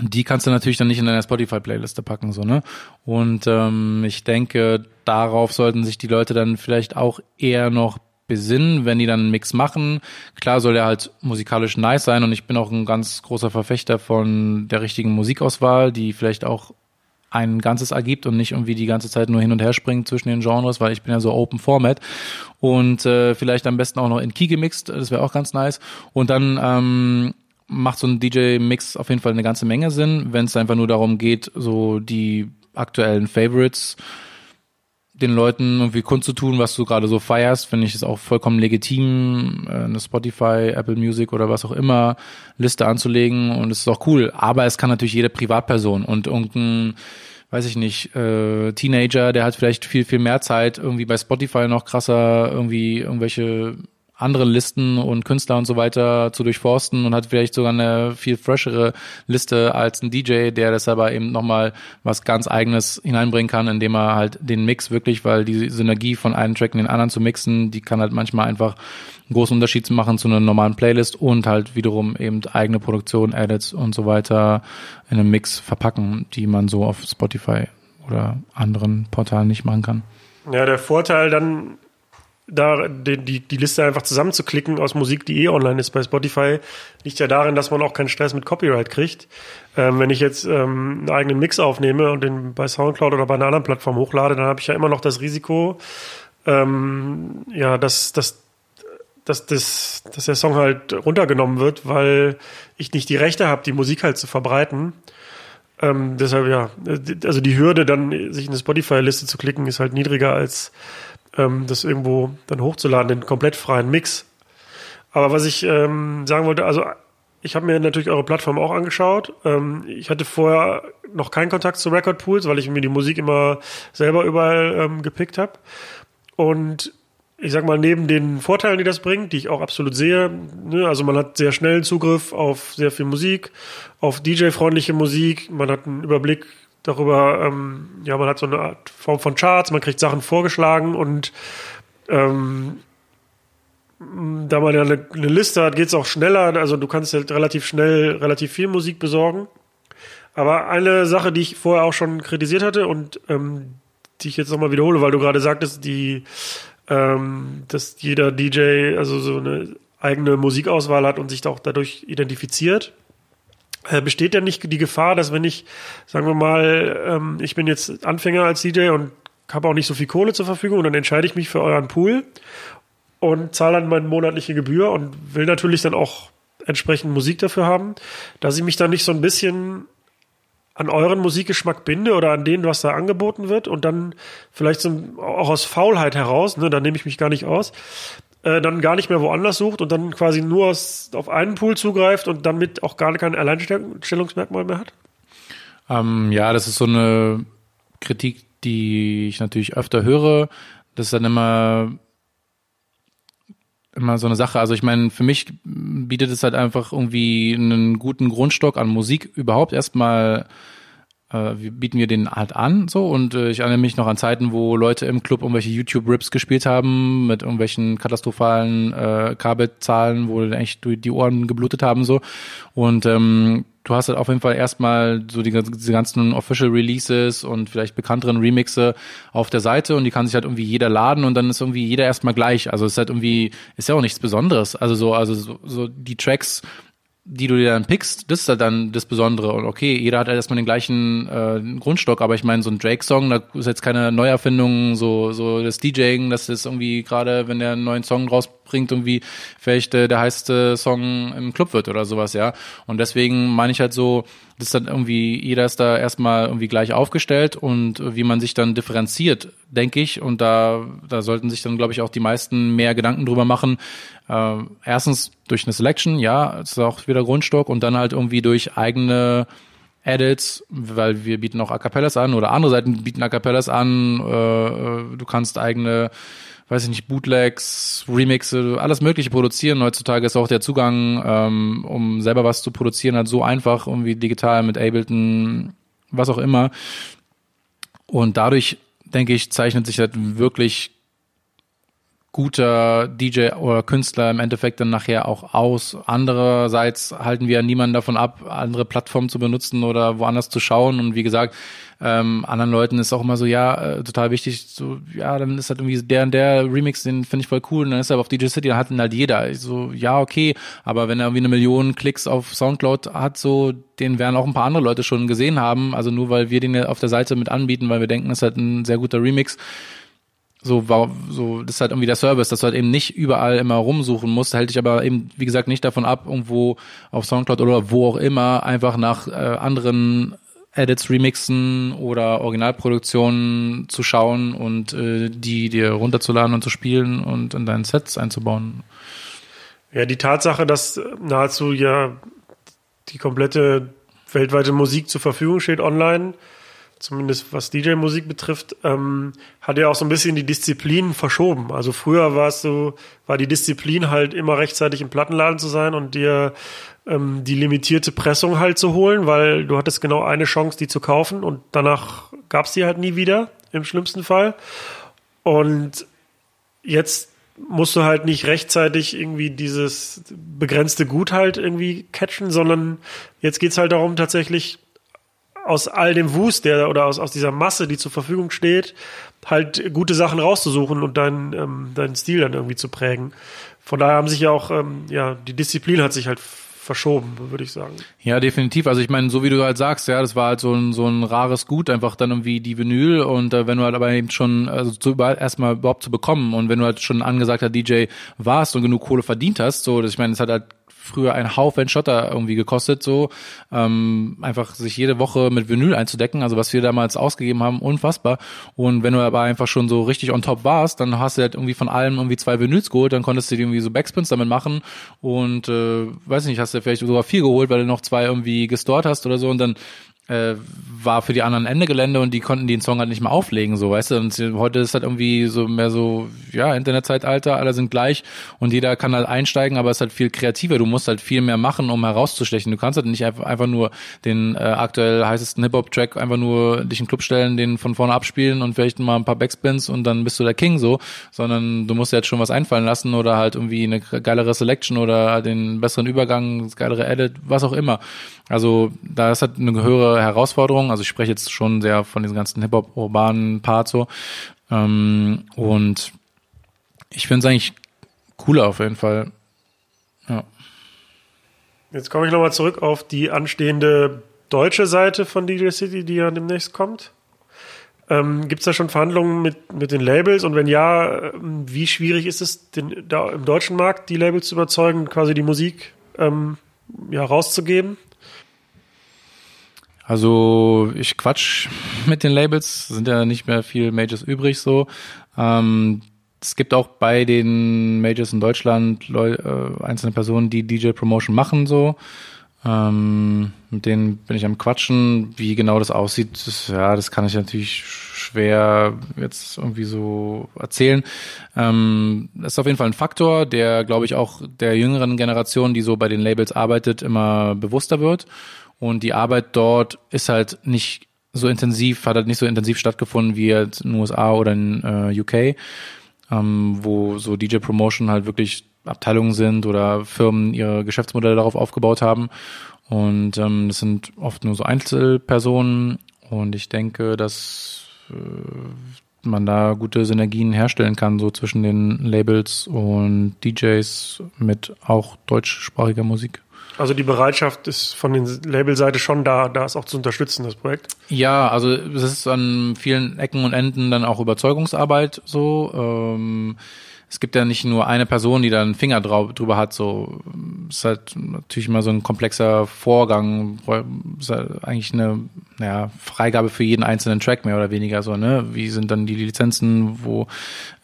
die kannst du natürlich dann nicht in deiner Spotify-Playliste packen, so, ne? Und ähm, ich denke, darauf sollten sich die Leute dann vielleicht auch eher noch besinnen, wenn die dann einen Mix machen. Klar soll der halt musikalisch nice sein und ich bin auch ein ganz großer Verfechter von der richtigen Musikauswahl, die vielleicht auch ein ganzes ergibt und nicht irgendwie die ganze Zeit nur hin und her springt zwischen den Genres, weil ich bin ja so Open Format und äh, vielleicht am besten auch noch in Key gemixt, das wäre auch ganz nice. Und dann ähm, macht so ein DJ-Mix auf jeden Fall eine ganze Menge Sinn, wenn es einfach nur darum geht, so die aktuellen Favorites den Leuten irgendwie kundzutun, was du gerade so feierst, finde ich es auch vollkommen legitim, äh, eine Spotify, Apple Music oder was auch immer Liste anzulegen und es ist auch cool. Aber es kann natürlich jede Privatperson und irgendein, weiß ich nicht, äh, Teenager, der hat vielleicht viel, viel mehr Zeit, irgendwie bei Spotify noch krasser irgendwie irgendwelche andere Listen und Künstler und so weiter zu durchforsten und hat vielleicht sogar eine viel freshere Liste als ein DJ, der das aber eben nochmal was ganz eigenes hineinbringen kann, indem er halt den Mix wirklich, weil die Synergie von einem Track in den anderen zu mixen, die kann halt manchmal einfach einen großen Unterschied machen zu einer normalen Playlist und halt wiederum eben eigene Produktion, Edits und so weiter in einem Mix verpacken, die man so auf Spotify oder anderen Portalen nicht machen kann. Ja, der Vorteil dann da die, die, die Liste einfach zusammenzuklicken aus Musik, die eh online ist bei Spotify, liegt ja darin, dass man auch keinen Stress mit Copyright kriegt. Ähm, wenn ich jetzt ähm, einen eigenen Mix aufnehme und den bei Soundcloud oder bei einer anderen Plattform hochlade, dann habe ich ja immer noch das Risiko, ähm, ja, dass, dass, dass, dass, dass der Song halt runtergenommen wird, weil ich nicht die Rechte habe, die Musik halt zu verbreiten. Ähm, deshalb ja, also die Hürde, dann sich in eine Spotify-Liste zu klicken, ist halt niedriger als ähm, das irgendwo dann hochzuladen, den komplett freien Mix. Aber was ich ähm, sagen wollte, also ich habe mir natürlich eure Plattform auch angeschaut. Ähm, ich hatte vorher noch keinen Kontakt zu Record Pools, weil ich mir die Musik immer selber überall ähm, gepickt habe. Und ich sag mal, neben den Vorteilen, die das bringt, die ich auch absolut sehe, ne, also man hat sehr schnellen Zugriff auf sehr viel Musik, auf DJ-freundliche Musik, man hat einen Überblick darüber, ähm, ja, man hat so eine Art Form von Charts, man kriegt Sachen vorgeschlagen und ähm, da man ja eine, eine Liste hat, geht es auch schneller. Also du kannst halt relativ schnell relativ viel Musik besorgen. Aber eine Sache, die ich vorher auch schon kritisiert hatte und ähm, die ich jetzt nochmal wiederhole, weil du gerade sagtest, die, ähm, dass jeder DJ also so eine eigene Musikauswahl hat und sich auch dadurch identifiziert. Äh, besteht ja nicht die Gefahr, dass wenn ich, sagen wir mal, ähm, ich bin jetzt Anfänger als DJ und habe auch nicht so viel Kohle zur Verfügung und dann entscheide ich mich für euren Pool und zahle dann meine monatliche Gebühr und will natürlich dann auch entsprechend Musik dafür haben, dass ich mich dann nicht so ein bisschen an euren Musikgeschmack binde oder an den, was da angeboten wird und dann vielleicht so auch aus Faulheit heraus, ne, da nehme ich mich gar nicht aus, äh, dann gar nicht mehr woanders sucht und dann quasi nur aus, auf einen Pool zugreift und damit auch gar kein Alleinstellungsmerkmal mehr hat? Ähm, ja, das ist so eine Kritik, die ich natürlich öfter höre. Das ist dann immer immer so eine Sache. Also ich meine, für mich bietet es halt einfach irgendwie einen guten Grundstock an Musik überhaupt erstmal äh, bieten wir den halt an so und äh, ich erinnere mich noch an Zeiten, wo Leute im Club irgendwelche YouTube-Rips gespielt haben mit irgendwelchen katastrophalen äh, Kabelzahlen, wo eigentlich die Ohren geblutet haben so und ähm, du hast halt auf jeden Fall erstmal so die, diese ganzen Official Releases und vielleicht bekannteren Remixe auf der Seite und die kann sich halt irgendwie jeder laden und dann ist irgendwie jeder erstmal gleich. Also es ist halt irgendwie, ist ja auch nichts Besonderes. Also so, also so, so die Tracks die du dir dann pickst, das ist halt dann das Besondere. Und okay, jeder hat halt erstmal den gleichen äh, Grundstock, aber ich meine, so ein Drake-Song, da ist jetzt keine Neuerfindung, so, so das DJing, das ist irgendwie gerade, wenn der einen neuen Song rausbringt, irgendwie vielleicht äh, der heiße Song im Club wird oder sowas, ja. Und deswegen meine ich halt so, das ist dann irgendwie, jeder ist da erstmal irgendwie gleich aufgestellt und wie man sich dann differenziert, denke ich. Und da, da sollten sich dann, glaube ich, auch die meisten mehr Gedanken drüber machen. Äh, erstens durch eine Selection, ja, ist auch wieder Grundstock und dann halt irgendwie durch eigene Edits, weil wir bieten auch A Cappellas an oder andere Seiten bieten A Cappellas an. Äh, äh du kannst eigene weiß ich nicht, Bootlegs, Remixe, alles Mögliche produzieren. Heutzutage ist auch der Zugang, ähm, um selber was zu produzieren, halt so einfach, irgendwie digital mit Ableton, was auch immer. Und dadurch, denke ich, zeichnet sich halt wirklich guter DJ oder Künstler im Endeffekt dann nachher auch aus. Andererseits halten wir niemanden davon ab, andere Plattformen zu benutzen oder woanders zu schauen. Und wie gesagt, ähm, anderen Leuten ist auch immer so, ja, äh, total wichtig, so, ja, dann ist halt irgendwie der und der Remix, den finde ich voll cool. Und dann ist er aber auf DJ City, dann hat ihn halt jeder. Ich so, ja, okay, aber wenn er irgendwie eine Million Klicks auf Soundcloud hat, so, den werden auch ein paar andere Leute schon gesehen haben. Also nur weil wir den auf der Seite mit anbieten, weil wir denken, es ist halt ein sehr guter Remix so, so, das ist halt irgendwie der Service, dass du halt eben nicht überall immer rumsuchen musst, hält dich aber eben, wie gesagt, nicht davon ab, irgendwo auf Soundcloud oder wo auch immer einfach nach äh, anderen Edits, Remixen oder Originalproduktionen zu schauen und äh, die dir runterzuladen und zu spielen und in deinen Sets einzubauen. Ja, die Tatsache, dass nahezu ja die komplette weltweite Musik zur Verfügung steht online, zumindest was DJ-Musik betrifft, ähm, hat ja auch so ein bisschen die Disziplin verschoben. Also früher war es so, war die Disziplin halt immer rechtzeitig im Plattenladen zu sein und dir ähm, die limitierte Pressung halt zu holen, weil du hattest genau eine Chance, die zu kaufen und danach gab es die halt nie wieder, im schlimmsten Fall. Und jetzt musst du halt nicht rechtzeitig irgendwie dieses begrenzte Gut halt irgendwie catchen, sondern jetzt geht's halt darum, tatsächlich aus all dem Wust, der oder aus, aus dieser Masse, die zur Verfügung steht, halt gute Sachen rauszusuchen und deinen, ähm, deinen Stil dann irgendwie zu prägen. Von daher haben sich ja auch, ähm, ja, die Disziplin hat sich halt verschoben, würde ich sagen. Ja, definitiv. Also ich meine, so wie du halt sagst, ja, das war halt so ein, so ein rares Gut, einfach dann irgendwie die Vinyl und äh, wenn du halt aber eben schon, also zu, erstmal überhaupt zu bekommen und wenn du halt schon angesagter DJ warst und genug Kohle verdient hast, so, dass ich meine, es hat halt früher ein Haufen Schotter irgendwie gekostet, so ähm, einfach sich jede Woche mit Vinyl einzudecken, also was wir damals ausgegeben haben, unfassbar. Und wenn du aber einfach schon so richtig on top warst, dann hast du halt irgendwie von allem irgendwie zwei Vinyls geholt, dann konntest du dir irgendwie so Backspins damit machen und äh, weiß nicht, hast du vielleicht sogar vier geholt, weil du noch zwei irgendwie gestort hast oder so und dann äh, war für die anderen Ende Gelände und die konnten den Song halt nicht mehr auflegen, so, weißt du? Und heute ist halt irgendwie so mehr so, ja, Internetzeitalter, alle sind gleich und jeder kann halt einsteigen, aber es ist halt viel kreativer. Du musst halt viel mehr machen, um herauszustechen. Du kannst halt nicht einfach, nur den äh, aktuell heißesten Hip-Hop-Track einfach nur dich in den Club stellen, den von vorne abspielen und vielleicht mal ein paar Backspins und dann bist du der King so, sondern du musst jetzt schon was einfallen lassen oder halt irgendwie eine geilere Selection oder den besseren Übergang, das geilere Edit, was auch immer. Also da ist halt eine höhere Herausforderung. Also ich spreche jetzt schon sehr von diesen ganzen Hip-Hop-urbanen Parts so. Ähm, und ich finde es eigentlich cooler auf jeden Fall. Ja. Jetzt komme ich nochmal zurück auf die anstehende deutsche Seite von DJ City, die ja demnächst kommt. Ähm, Gibt es da schon Verhandlungen mit, mit den Labels? Und wenn ja, ähm, wie schwierig ist es, den, da im deutschen Markt die Labels zu überzeugen, quasi die Musik ähm, ja, rauszugeben? Also ich quatsch mit den Labels, sind ja nicht mehr viel Majors übrig so. Ähm, es gibt auch bei den Majors in Deutschland Leu äh, einzelne Personen, die DJ-Promotion machen so. Ähm, mit denen bin ich am Quatschen. Wie genau das aussieht, das, ja, das kann ich natürlich schwer jetzt irgendwie so erzählen. Ähm, das ist auf jeden Fall ein Faktor, der, glaube ich, auch der jüngeren Generation, die so bei den Labels arbeitet, immer bewusster wird. Und die Arbeit dort ist halt nicht so intensiv, hat halt nicht so intensiv stattgefunden wie jetzt in den USA oder in äh, UK, ähm, wo so DJ Promotion halt wirklich Abteilungen sind oder Firmen ihre Geschäftsmodelle darauf aufgebaut haben. Und ähm, das sind oft nur so Einzelpersonen. Und ich denke, dass äh, man da gute Synergien herstellen kann, so zwischen den Labels und DJs mit auch deutschsprachiger Musik. Also die Bereitschaft ist von den Labelseite schon da, das auch zu unterstützen, das Projekt. Ja, also es ist an vielen Ecken und Enden dann auch Überzeugungsarbeit so. Ähm, es gibt ja nicht nur eine Person, die da einen Finger drauf, drüber hat, so es ist halt natürlich immer so ein komplexer Vorgang, es ist halt eigentlich eine naja, Freigabe für jeden einzelnen Track mehr oder weniger so, ne? Wie sind dann die Lizenzen, wo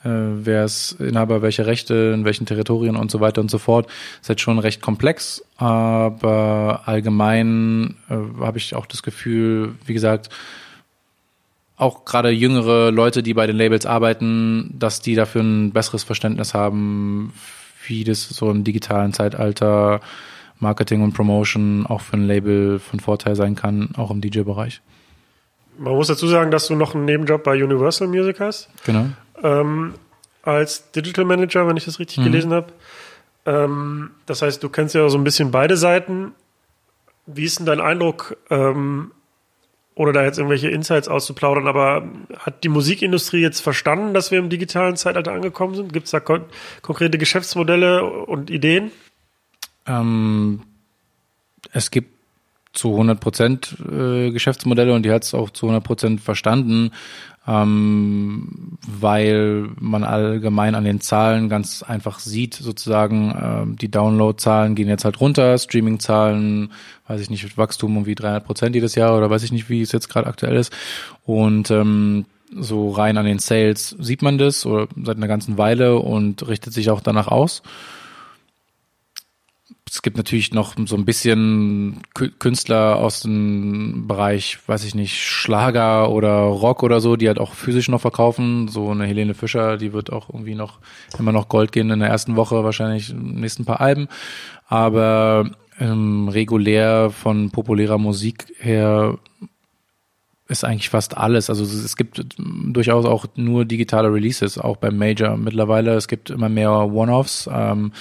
äh, wer ist Inhaber welche Rechte, in welchen Territorien und so weiter und so fort. ist halt schon recht komplex, aber allgemein äh, habe ich auch das Gefühl, wie gesagt, auch gerade jüngere Leute, die bei den Labels arbeiten, dass die dafür ein besseres Verständnis haben, wie das so im digitalen Zeitalter Marketing und Promotion auch für ein Label von Vorteil sein kann, auch im DJ-Bereich. Man muss dazu sagen, dass du noch einen Nebenjob bei Universal Music hast. Genau. Ähm, als Digital Manager, wenn ich das richtig mhm. gelesen habe. Ähm, das heißt, du kennst ja so ein bisschen beide Seiten. Wie ist denn dein Eindruck, ähm, ohne da jetzt irgendwelche Insights auszuplaudern, aber hat die Musikindustrie jetzt verstanden, dass wir im digitalen Zeitalter angekommen sind? Gibt es da kon konkrete Geschäftsmodelle und Ideen? Ähm, es gibt zu 100 Prozent äh, Geschäftsmodelle und die hat es auch zu 100 Prozent verstanden ähm, weil man allgemein an den Zahlen ganz einfach sieht, sozusagen, ähm, die Download-Zahlen gehen jetzt halt runter, Streaming-Zahlen, weiß ich nicht, Wachstum um wie 300 Prozent jedes Jahr oder weiß ich nicht, wie es jetzt gerade aktuell ist. Und ähm, so rein an den Sales sieht man das oder seit einer ganzen Weile und richtet sich auch danach aus es gibt natürlich noch so ein bisschen Künstler aus dem Bereich, weiß ich nicht, Schlager oder Rock oder so, die halt auch physisch noch verkaufen. So eine Helene Fischer, die wird auch irgendwie noch immer noch Gold gehen in der ersten Woche, wahrscheinlich im nächsten paar Alben. Aber ähm, regulär von populärer Musik her ist eigentlich fast alles. Also es gibt durchaus auch nur digitale Releases, auch beim Major mittlerweile. Es gibt immer mehr One-Offs, ähm,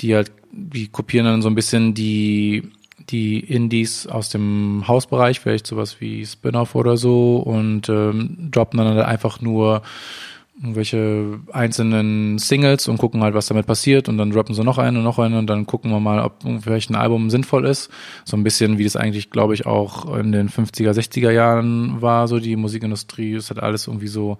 die halt die kopieren dann so ein bisschen die die Indies aus dem Hausbereich, vielleicht sowas wie Spin-off oder so und ähm, droppen dann halt einfach nur irgendwelche einzelnen Singles und gucken halt, was damit passiert und dann droppen sie noch eine und noch eine und dann gucken wir mal, ob vielleicht ein Album sinnvoll ist. So ein bisschen, wie das eigentlich, glaube ich, auch in den 50er, 60er Jahren war, so die Musikindustrie, ist halt alles irgendwie so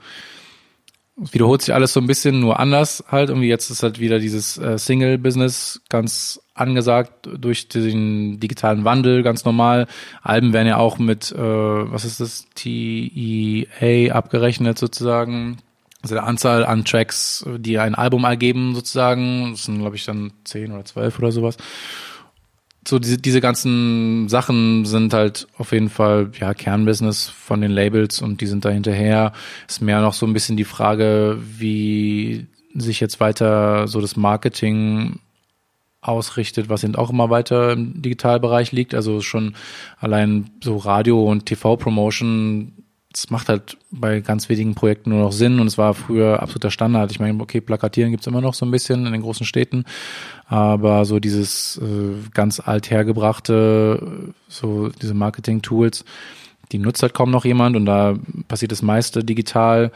wiederholt sich alles so ein bisschen, nur anders halt. Irgendwie jetzt ist halt wieder dieses äh, Single-Business ganz angesagt durch den digitalen Wandel, ganz normal. Alben werden ja auch mit, äh, was ist das, TEA abgerechnet sozusagen. Also der Anzahl an Tracks, die ein Album ergeben sozusagen. Das sind, glaube ich, dann zehn oder zwölf oder sowas so diese, diese ganzen Sachen sind halt auf jeden Fall ja Kernbusiness von den Labels und die sind da hinterher. Ist mehr noch so ein bisschen die Frage, wie sich jetzt weiter so das Marketing ausrichtet, was eben auch immer weiter im Digitalbereich liegt. Also schon allein so Radio und TV-Promotion es macht halt bei ganz wenigen Projekten nur noch Sinn und es war früher absoluter Standard. Ich meine, okay, Plakatieren gibt's immer noch so ein bisschen in den großen Städten, aber so dieses äh, ganz althergebrachte, so diese Marketing-Tools, die nutzt halt kaum noch jemand und da passiert das meiste digital.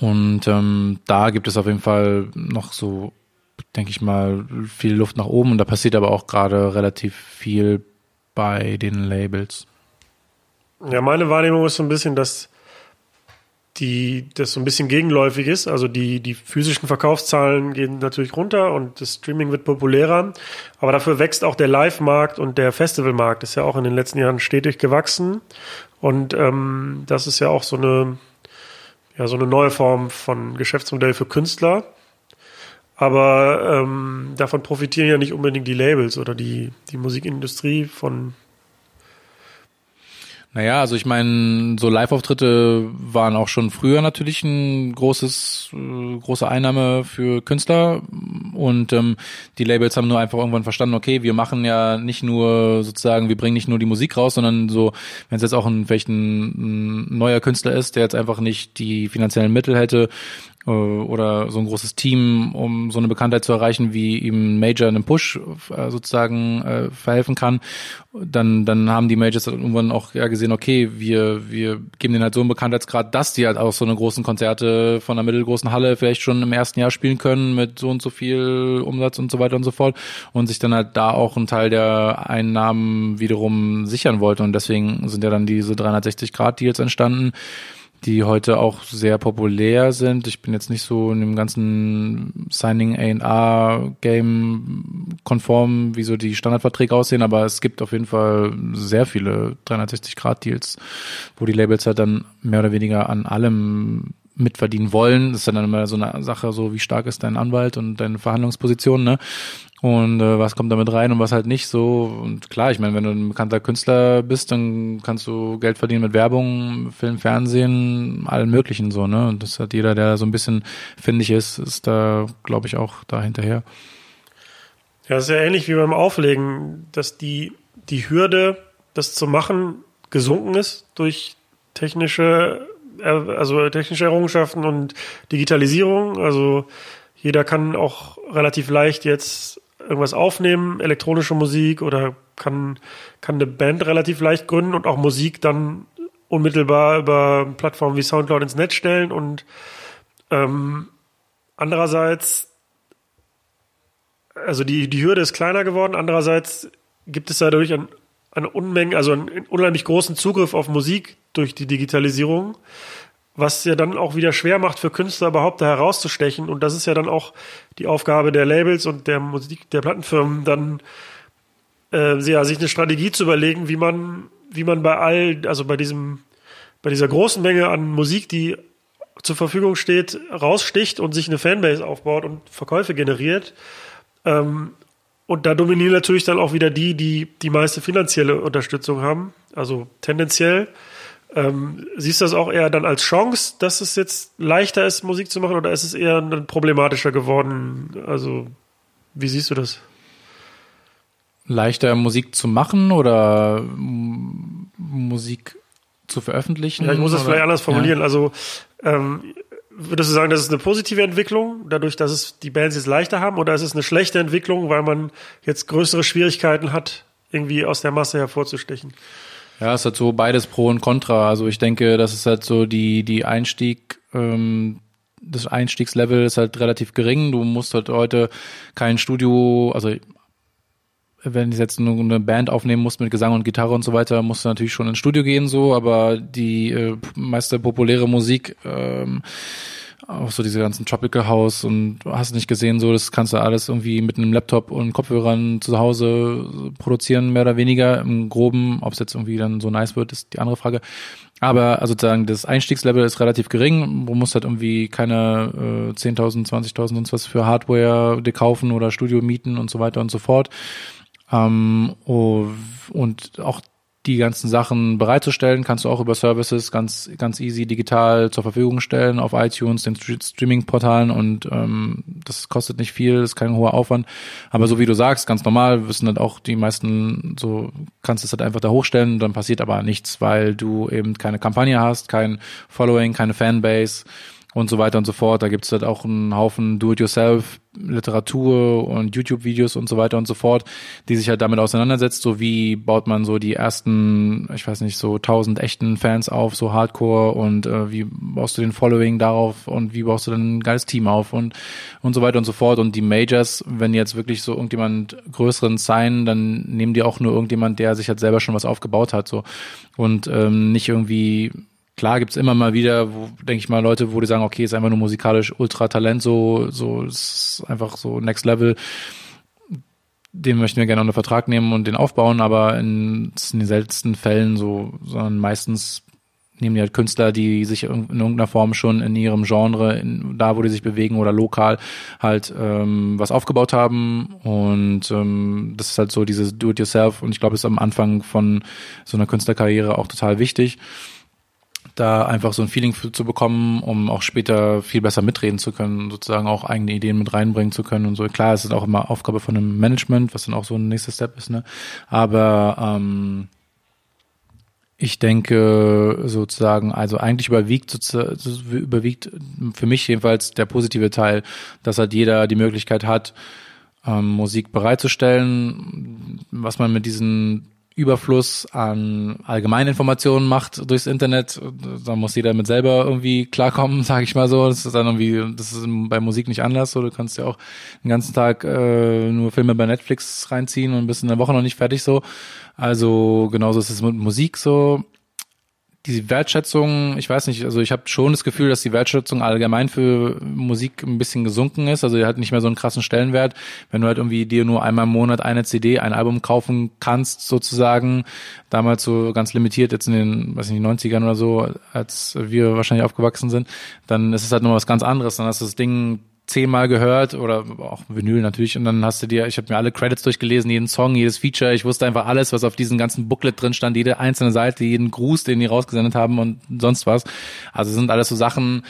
Und ähm, da gibt es auf jeden Fall noch so, denke ich mal, viel Luft nach oben und da passiert aber auch gerade relativ viel bei den Labels. Ja, meine Wahrnehmung ist so ein bisschen, dass die, das so ein bisschen gegenläufig ist. Also die, die physischen Verkaufszahlen gehen natürlich runter und das Streaming wird populärer. Aber dafür wächst auch der Live-Markt und der Festivalmarkt. Ist ja auch in den letzten Jahren stetig gewachsen. Und ähm, das ist ja auch so eine, ja, so eine neue Form von Geschäftsmodell für Künstler. Aber ähm, davon profitieren ja nicht unbedingt die Labels oder die, die Musikindustrie von naja, also ich meine, so Live-Auftritte waren auch schon früher natürlich ein großes, äh, große Einnahme für Künstler. Und ähm, die Labels haben nur einfach irgendwann verstanden, okay, wir machen ja nicht nur sozusagen, wir bringen nicht nur die Musik raus, sondern so, wenn es jetzt auch ein, vielleicht ein, ein neuer Künstler ist, der jetzt einfach nicht die finanziellen Mittel hätte, äh, oder so ein großes Team, um so eine Bekanntheit zu erreichen, wie ihm Major in einem Push äh, sozusagen äh, verhelfen kann, dann, dann haben die Majors irgendwann auch ja gesehen, okay, wir, wir geben denen halt so einen Bekanntheitsgrad, dass die halt auch so eine großen Konzerte von einer mittelgroßen Halle vielleicht schon im ersten Jahr spielen können mit so und so viel Umsatz und so weiter und so fort und sich dann halt da auch einen Teil der Einnahmen wiederum sichern wollten und deswegen sind ja dann diese 360 Grad Deals entstanden die heute auch sehr populär sind. Ich bin jetzt nicht so in dem ganzen Signing A&R Game konform, wie so die Standardverträge aussehen, aber es gibt auf jeden Fall sehr viele 360 Grad Deals, wo die Labels halt dann mehr oder weniger an allem mitverdienen wollen. Das ist dann immer so eine Sache, so wie stark ist dein Anwalt und deine Verhandlungsposition, ne? Und äh, was kommt damit rein und was halt nicht so. Und klar, ich meine, wenn du ein bekannter Künstler bist, dann kannst du Geld verdienen mit Werbung, Film, Fernsehen, allen möglichen so, ne? Und das hat jeder, der so ein bisschen findig ist, ist da, glaube ich, auch da hinterher. Ja, das ist ja ähnlich wie beim Auflegen, dass die, die Hürde, das zu machen, gesunken ist durch technische, also technische Errungenschaften und Digitalisierung. Also jeder kann auch relativ leicht jetzt irgendwas aufnehmen, elektronische Musik oder kann, kann eine Band relativ leicht gründen und auch Musik dann unmittelbar über Plattformen wie Soundcloud ins Netz stellen und ähm, andererseits, also die, die Hürde ist kleiner geworden, andererseits gibt es dadurch ein, eine Unmenge, also einen unheimlich großen Zugriff auf Musik durch die Digitalisierung was ja dann auch wieder schwer macht für Künstler überhaupt da herauszustechen. Und das ist ja dann auch die Aufgabe der Labels und der Musik, der Plattenfirmen, dann äh, ja, sich eine Strategie zu überlegen, wie man, wie man bei all, also bei diesem, bei dieser großen Menge an Musik, die zur Verfügung steht, raussticht und sich eine Fanbase aufbaut und Verkäufe generiert. Ähm, Und da dominieren natürlich dann auch wieder die, die die meiste finanzielle Unterstützung haben. Also tendenziell. Ähm, siehst du das auch eher dann als Chance, dass es jetzt leichter ist, Musik zu machen, oder ist es eher dann problematischer geworden? Also, wie siehst du das? Leichter Musik zu machen oder Musik zu veröffentlichen? Ja, ich muss das oder? vielleicht anders formulieren. Ja. Also, ähm, würdest du sagen, das ist eine positive Entwicklung, dadurch, dass es die Bands jetzt leichter haben, oder ist es eine schlechte Entwicklung, weil man jetzt größere Schwierigkeiten hat, irgendwie aus der Masse hervorzustechen? Ja, es hat so beides Pro und Contra. Also ich denke, das ist halt so die, die Einstieg, ähm, das Einstiegslevel ist halt relativ gering. Du musst halt heute kein Studio, also wenn ich jetzt nur eine Band aufnehmen muss mit Gesang und Gitarre und so weiter, musst du natürlich schon ins Studio gehen, so, aber die äh, meiste populäre Musik, ähm, auch so diese ganzen Tropical House und hast nicht gesehen, so, das kannst du alles irgendwie mit einem Laptop und Kopfhörern zu Hause produzieren, mehr oder weniger. Im Groben, ob es jetzt irgendwie dann so nice wird, ist die andere Frage. Aber also sozusagen das Einstiegslevel ist relativ gering. Du musst halt irgendwie keine äh, 10.000, 20.000 sonst was für Hardware dir kaufen oder Studio mieten und so weiter und so fort. Ähm, oh, und auch die ganzen Sachen bereitzustellen, kannst du auch über Services ganz ganz easy digital zur Verfügung stellen auf iTunes, den St- Streaming-Portalen und ähm, das kostet nicht viel, ist kein hoher Aufwand. Aber so wie du sagst, ganz normal wissen halt auch die meisten so, kannst es halt einfach da hochstellen, dann passiert aber nichts, weil du eben keine Kampagne hast, kein Following, keine Fanbase und so weiter und so fort. Da gibt's halt auch einen Haufen Do-it-yourself Literatur und YouTube-Videos und so weiter und so fort, die sich halt damit auseinandersetzt, so wie baut man so die ersten, ich weiß nicht, so tausend echten Fans auf, so Hardcore und äh, wie baust du den Following darauf und wie baust du dann ein geiles Team auf und und so weiter und so fort. Und die Majors, wenn jetzt wirklich so irgendjemand größeren signen, dann nehmen die auch nur irgendjemand, der sich halt selber schon was aufgebaut hat, so. Und ähm, nicht irgendwie Klar gibt's immer mal wieder, wo, denke ich mal, Leute, wo die sagen, okay, ist einfach nur musikalisch Ultra-Talent, so, so ist einfach so Next Level. Den möchten wir gerne unter Vertrag nehmen und den aufbauen, aber in, in den seltensten Fällen so, sondern meistens nehmen die halt Künstler, die sich in irgendeiner Form schon in ihrem Genre, in, da wo die sich bewegen oder lokal halt ähm, was aufgebaut haben. Und ähm, das ist halt so dieses Do-it-yourself und ich glaube, ist am Anfang von so einer Künstlerkarriere auch total wichtig da einfach so ein Feeling für, zu bekommen, um auch später viel besser mitreden zu können, sozusagen auch eigene Ideen mit reinbringen zu können und so. Klar, es ist auch immer Aufgabe von einem Management, was dann auch so ein nächster Step ist, ne? Aber ähm, ich denke sozusagen, also eigentlich überwiegt überwiegt für mich jedenfalls der positive Teil, dass halt jeder die Möglichkeit hat, ähm, Musik bereitzustellen, was man mit diesen Überfluss an Allgemeininformationen macht durchs Internet. Da muss jeder mit selber irgendwie klarkommen, sage ich mal so. Das ist dann irgendwie, das ist bei Musik nicht anders. So, du kannst ja auch den ganzen Tag äh, nur Filme bei Netflix reinziehen und bist in der Woche noch nicht fertig so. Also genauso ist es mit Musik so die Wertschätzung, ich weiß nicht, also ich habe schon das Gefühl, dass die Wertschätzung allgemein für Musik ein bisschen gesunken ist. Also die hat nicht mehr so einen krassen Stellenwert. Wenn du halt irgendwie dir nur einmal im Monat eine CD, ein Album kaufen kannst, sozusagen, damals so ganz limitiert, jetzt in den, weiß nicht, 90ern oder so, als wir wahrscheinlich aufgewachsen sind, dann ist es halt noch was ganz anderes. Dann hast du das Ding zehnmal gehört oder auch Vinyl natürlich. Und dann hast du dir, ich habe mir alle Credits durchgelesen, jeden Song, jedes Feature, ich wusste einfach alles, was auf diesem ganzen Booklet drin stand, jede einzelne Seite, jeden Gruß, den die rausgesendet haben und sonst was. Also sind alles so Sachen,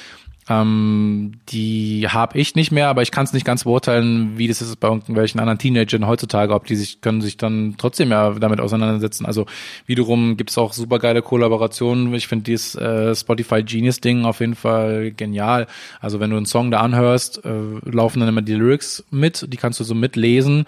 ähm, die habe ich nicht mehr, aber ich kann es nicht ganz beurteilen, wie das ist bei irgendwelchen anderen Teenagern heutzutage, ob die sich können sich dann trotzdem ja damit auseinandersetzen. Also wiederum gibt es auch super geile Kollaborationen. Ich finde dieses äh, Spotify Genius Ding auf jeden Fall genial. Also wenn du einen Song da anhörst, äh, laufen dann immer die Lyrics mit, die kannst du so mitlesen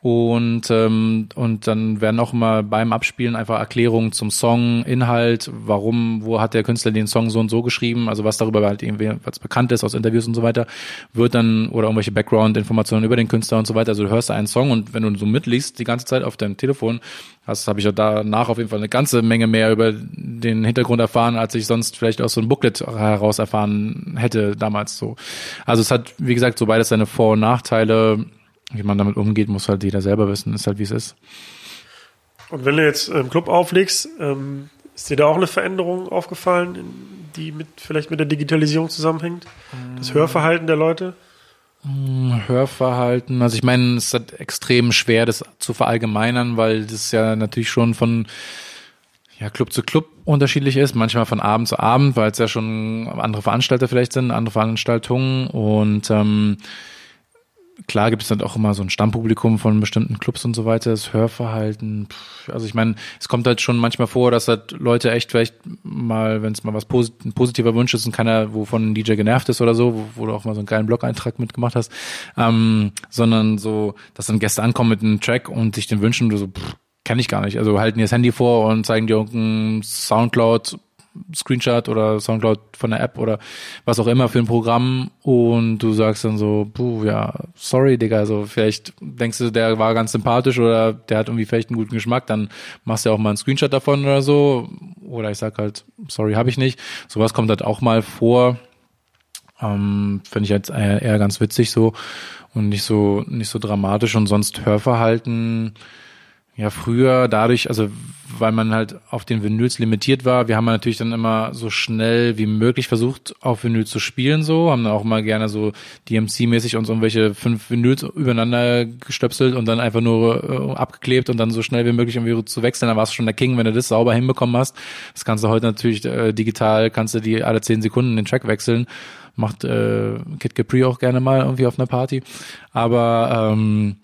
und ähm, und dann werden auch immer beim Abspielen einfach Erklärungen zum Song, Inhalt, warum, wo hat der Künstler den Song so und so geschrieben, also was darüber halt irgendwie was bekannt ist aus Interviews und so weiter, wird dann oder irgendwelche Background-Informationen über den Künstler und so weiter. Also du hörst einen Song und wenn du so mitliest die ganze Zeit auf deinem Telefon, hast habe ich ja danach auf jeden Fall eine ganze Menge mehr über den Hintergrund erfahren, als ich sonst vielleicht aus so einem Booklet heraus erfahren hätte damals so. Also es hat wie gesagt so beides seine Vor- und Nachteile wie man damit umgeht, muss halt jeder selber wissen, ist halt wie es ist. Und wenn du jetzt im Club auflegst, ähm, ist dir da auch eine Veränderung aufgefallen, die mit vielleicht mit der Digitalisierung zusammenhängt? Das Hörverhalten der Leute? Hörverhalten. Also ich meine, es ist halt extrem schwer, das zu verallgemeinern, weil das ja natürlich schon von ja, Club zu Club unterschiedlich ist, manchmal von Abend zu Abend, weil es ja schon andere Veranstalter vielleicht sind, andere Veranstaltungen und ähm, klar gibt es dann auch immer so ein Stammpublikum von bestimmten Clubs und so weiter, das Hörverhalten. Also ich meine, es kommt halt schon manchmal vor, dass halt Leute echt vielleicht mal, wenn es mal was posit ein positiver Wunsch ist und keiner, wovon ein DJ genervt ist oder so, wo, wo du auch mal so einen geilen Blog-Eintrag mitgemacht hast, ähm, sondern so, dass dann Gäste ankommen mit einem Track und sich den wünschen du so, pff, kenne ich gar nicht. Also halten dir das Handy vor und zeigen dir irgendeinen Soundcloud Screenshot oder Soundcloud von der App oder was auch immer für ein Programm und du sagst dann so, puh, ja, sorry, Digga, also vielleicht denkst du, der war ganz sympathisch oder der hat irgendwie vielleicht einen guten Geschmack, dann machst du auch mal einen Screenshot davon oder so oder ich sag halt, sorry, habe ich nicht. Sowas kommt halt auch mal vor. Ähm, Finde ich jetzt eher, eher ganz witzig so und nicht so nicht so dramatisch und sonst Hörverhalten ja, früher dadurch, also weil man halt auf den Vinyls limitiert war, wir haben natürlich dann immer so schnell wie möglich versucht, auf Vinyl zu spielen, so, haben dann auch mal gerne so DMC-mäßig uns irgendwelche fünf Vinyls übereinander gestöpselt und dann einfach nur äh, abgeklebt und dann so schnell wie möglich irgendwie zu wechseln, dann warst du schon der King, wenn du das sauber hinbekommen hast. Das kannst du heute natürlich äh, digital, kannst du die alle zehn Sekunden den Track wechseln. Macht äh, Kid Capri auch gerne mal irgendwie auf einer Party. Aber ähm,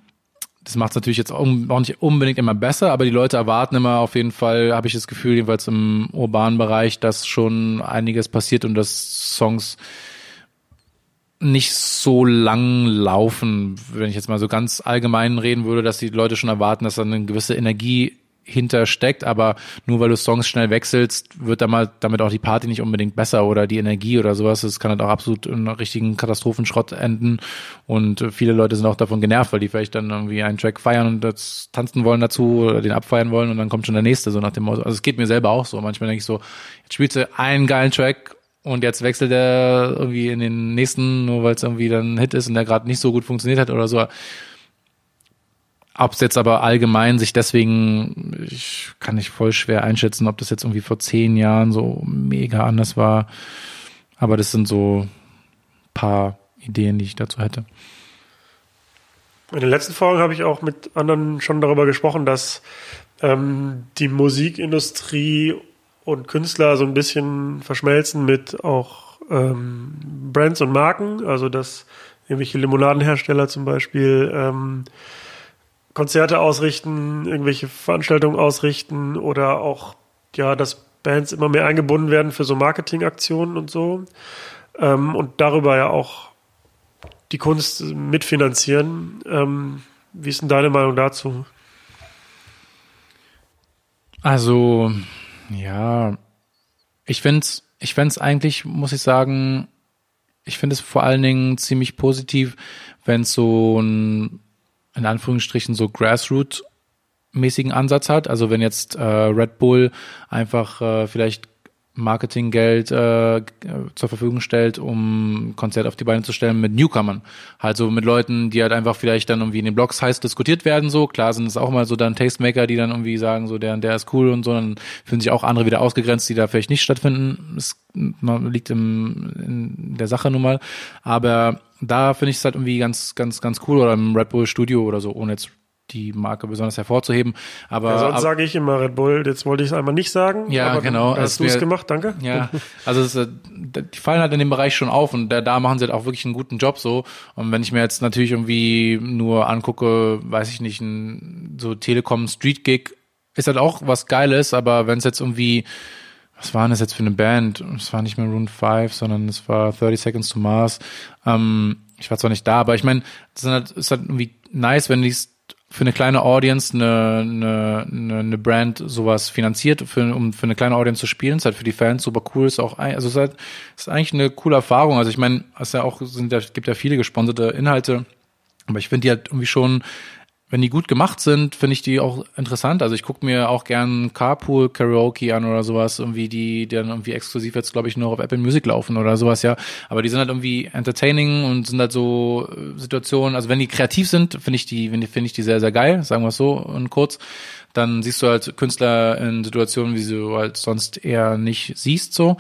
das macht es natürlich jetzt auch nicht unbedingt immer besser, aber die Leute erwarten immer auf jeden Fall, habe ich das Gefühl, jedenfalls im urbanen Bereich, dass schon einiges passiert und dass Songs nicht so lang laufen, wenn ich jetzt mal so ganz allgemein reden würde, dass die Leute schon erwarten, dass da eine gewisse Energie hintersteckt, aber nur weil du Songs schnell wechselst, wird damit auch die Party nicht unbedingt besser oder die Energie oder sowas. Es kann halt auch absolut in einem richtigen Katastrophenschrott enden und viele Leute sind auch davon genervt, weil die vielleicht dann irgendwie einen Track feiern und das tanzen wollen dazu oder den abfeiern wollen und dann kommt schon der nächste, so nach dem Motto. Also es geht mir selber auch so. Manchmal denke ich so, jetzt spielst du einen geilen Track und jetzt wechselt er irgendwie in den nächsten, nur weil es irgendwie dann ein Hit ist und der gerade nicht so gut funktioniert hat oder so. Ob es jetzt aber allgemein sich deswegen, ich kann nicht voll schwer einschätzen, ob das jetzt irgendwie vor zehn Jahren so mega anders war. Aber das sind so paar Ideen, die ich dazu hätte. In den letzten Folgen habe ich auch mit anderen schon darüber gesprochen, dass ähm, die Musikindustrie und Künstler so ein bisschen verschmelzen mit auch ähm, Brands und Marken. Also dass irgendwelche Limonadenhersteller zum Beispiel ähm, Konzerte ausrichten, irgendwelche Veranstaltungen ausrichten oder auch, ja, dass Bands immer mehr eingebunden werden für so Marketingaktionen und so. Ähm, und darüber ja auch die Kunst mitfinanzieren. Ähm, wie ist denn deine Meinung dazu? Also, ja, ich finde es ich find's eigentlich, muss ich sagen, ich finde es vor allen Dingen ziemlich positiv, wenn es so ein in Anführungsstrichen so Grassroot mäßigen Ansatz hat. Also wenn jetzt äh, Red Bull einfach äh, vielleicht Marketinggeld äh, zur Verfügung stellt, um Konzert auf die Beine zu stellen mit Newcomern. Halt so mit Leuten, die halt einfach vielleicht dann irgendwie in den Blogs heiß diskutiert werden, so. Klar sind es auch mal so dann Tastemaker, die dann irgendwie sagen, so der der ist cool und so, dann fühlen sich auch andere wieder ausgegrenzt, die da vielleicht nicht stattfinden. Es liegt im, in der Sache nun mal. Aber da finde ich es halt irgendwie ganz, ganz, ganz cool oder im Red Bull Studio oder so, ohne jetzt die Marke besonders hervorzuheben. Aber ja, sonst sage ich immer Red Bull. Jetzt wollte ich es einmal nicht sagen. Ja, aber genau. Hast du es gemacht? Danke. Ja, also es, äh, die fallen halt in dem Bereich schon auf und da, da machen sie halt auch wirklich einen guten Job so. Und wenn ich mir jetzt natürlich irgendwie nur angucke, weiß ich nicht, ein so Telekom Street Gig ist halt auch was Geiles, aber wenn es jetzt irgendwie was war denn das jetzt für eine Band? Es war nicht mehr Rune 5, sondern es war 30 Seconds to Mars. Ähm, ich war zwar nicht da, aber ich meine, es ist halt, ist halt irgendwie nice, wenn die für eine kleine Audience eine, eine, eine Brand sowas finanziert, für, um für eine kleine Audience zu spielen. ist halt für die Fans super cool. Ist auch, also es ist, halt, ist eigentlich eine coole Erfahrung. Also ich meine, es ja auch sind gibt ja viele gesponserte Inhalte, aber ich finde die halt irgendwie schon wenn die gut gemacht sind, finde ich die auch interessant. Also ich gucke mir auch gern Carpool Karaoke an oder sowas, irgendwie die, dann irgendwie exklusiv jetzt, glaube ich, nur auf Apple Music laufen oder sowas, ja. Aber die sind halt irgendwie entertaining und sind halt so äh, Situationen, also wenn die kreativ sind, finde ich die, finde ich die sehr, sehr geil, sagen wir es so und kurz. Dann siehst du halt Künstler in Situationen, wie du halt sonst eher nicht siehst, so.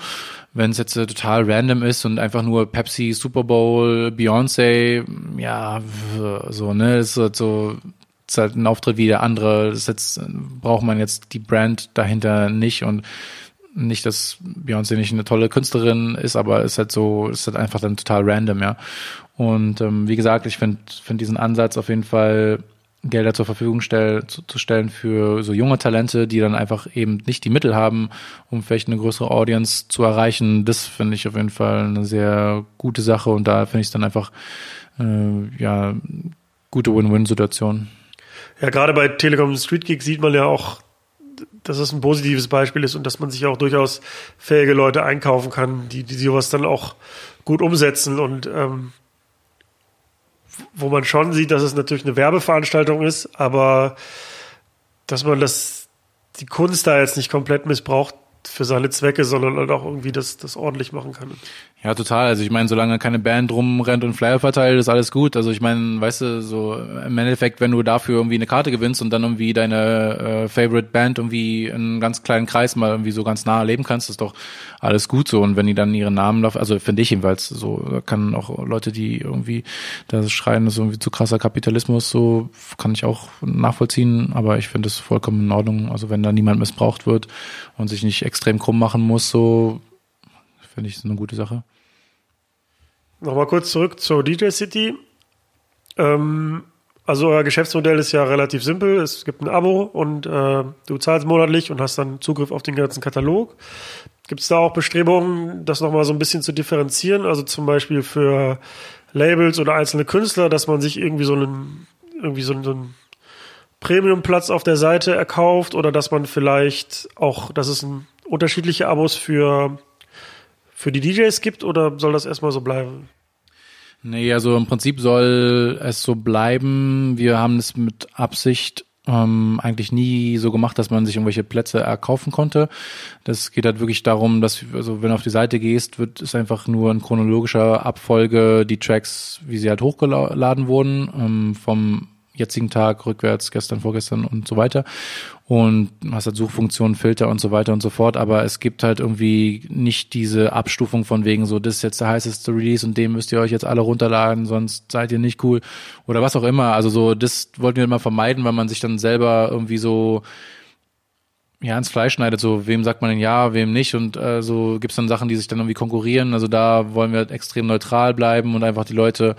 wenn es jetzt äh, total random ist und einfach nur Pepsi, Super Bowl, Beyoncé, ja, so, ne, ist halt so, ist halt ein Auftritt wie der andere. Das jetzt, braucht man jetzt die Brand dahinter nicht und nicht, dass Beyoncé nicht eine tolle Künstlerin ist, aber ist halt so, ist halt einfach dann total random, ja. Und ähm, wie gesagt, ich finde find diesen Ansatz auf jeden Fall Gelder zur Verfügung stell, zu, zu, stellen für so junge Talente, die dann einfach eben nicht die Mittel haben, um vielleicht eine größere Audience zu erreichen. Das finde ich auf jeden Fall eine sehr gute Sache und da finde ich es dann einfach äh, ja gute Win-Win-Situation. Ja, gerade bei Telekom Street Geek sieht man ja auch, dass es ein positives Beispiel ist und dass man sich auch durchaus fähige Leute einkaufen kann, die, die sowas dann auch gut umsetzen und ähm, wo man schon sieht, dass es natürlich eine Werbeveranstaltung ist, aber dass man das, die Kunst da jetzt nicht komplett missbraucht für seine Zwecke, sondern halt auch irgendwie das, das ordentlich machen kann. Ja, total. Also ich meine, solange keine Band rumrennt und Flyer verteilt, ist alles gut. Also ich meine, weißt du, so im Endeffekt, wenn du dafür irgendwie eine Karte gewinnst und dann irgendwie deine äh, Favorite Band irgendwie in einem ganz kleinen Kreis mal irgendwie so ganz nah erleben kannst, ist doch alles gut so. Und wenn die dann ihren Namen laufen, also finde ich jedenfalls so, kann auch Leute, die irgendwie da schreien, das ist irgendwie zu krasser Kapitalismus, so kann ich auch nachvollziehen, aber ich finde es vollkommen in Ordnung. Also wenn da niemand missbraucht wird und sich nicht extrem krumm machen muss, so finde ich es eine gute Sache. Nochmal kurz zurück zur DJ City. Ähm, also euer Geschäftsmodell ist ja relativ simpel. Es gibt ein Abo und äh, du zahlst monatlich und hast dann Zugriff auf den ganzen Katalog. Gibt es da auch Bestrebungen, das nochmal so ein bisschen zu differenzieren? Also zum Beispiel für Labels oder einzelne Künstler, dass man sich irgendwie so einen, irgendwie so einen, so einen Premium-Platz auf der Seite erkauft oder dass man vielleicht auch, dass es ein, unterschiedliche Abos für für die DJs gibt oder soll das erstmal so bleiben? Nee, also im Prinzip soll es so bleiben. Wir haben es mit Absicht ähm, eigentlich nie so gemacht, dass man sich irgendwelche Plätze erkaufen konnte. Das geht halt wirklich darum, dass, also wenn du auf die Seite gehst, wird es einfach nur in chronologischer Abfolge die Tracks, wie sie halt hochgeladen wurden, ähm, vom jetzigen Tag, rückwärts, gestern, vorgestern und so weiter. Und hast halt Suchfunktionen, Filter und so weiter und so fort. Aber es gibt halt irgendwie nicht diese Abstufung von wegen so, das ist jetzt der heißeste Release und den müsst ihr euch jetzt alle runterladen, sonst seid ihr nicht cool. Oder was auch immer. Also so, das wollten wir immer vermeiden, weil man sich dann selber irgendwie so ja, ins Fleisch schneidet, so wem sagt man denn ja, wem nicht und äh, so gibt's dann Sachen, die sich dann irgendwie konkurrieren. Also da wollen wir extrem neutral bleiben und einfach die Leute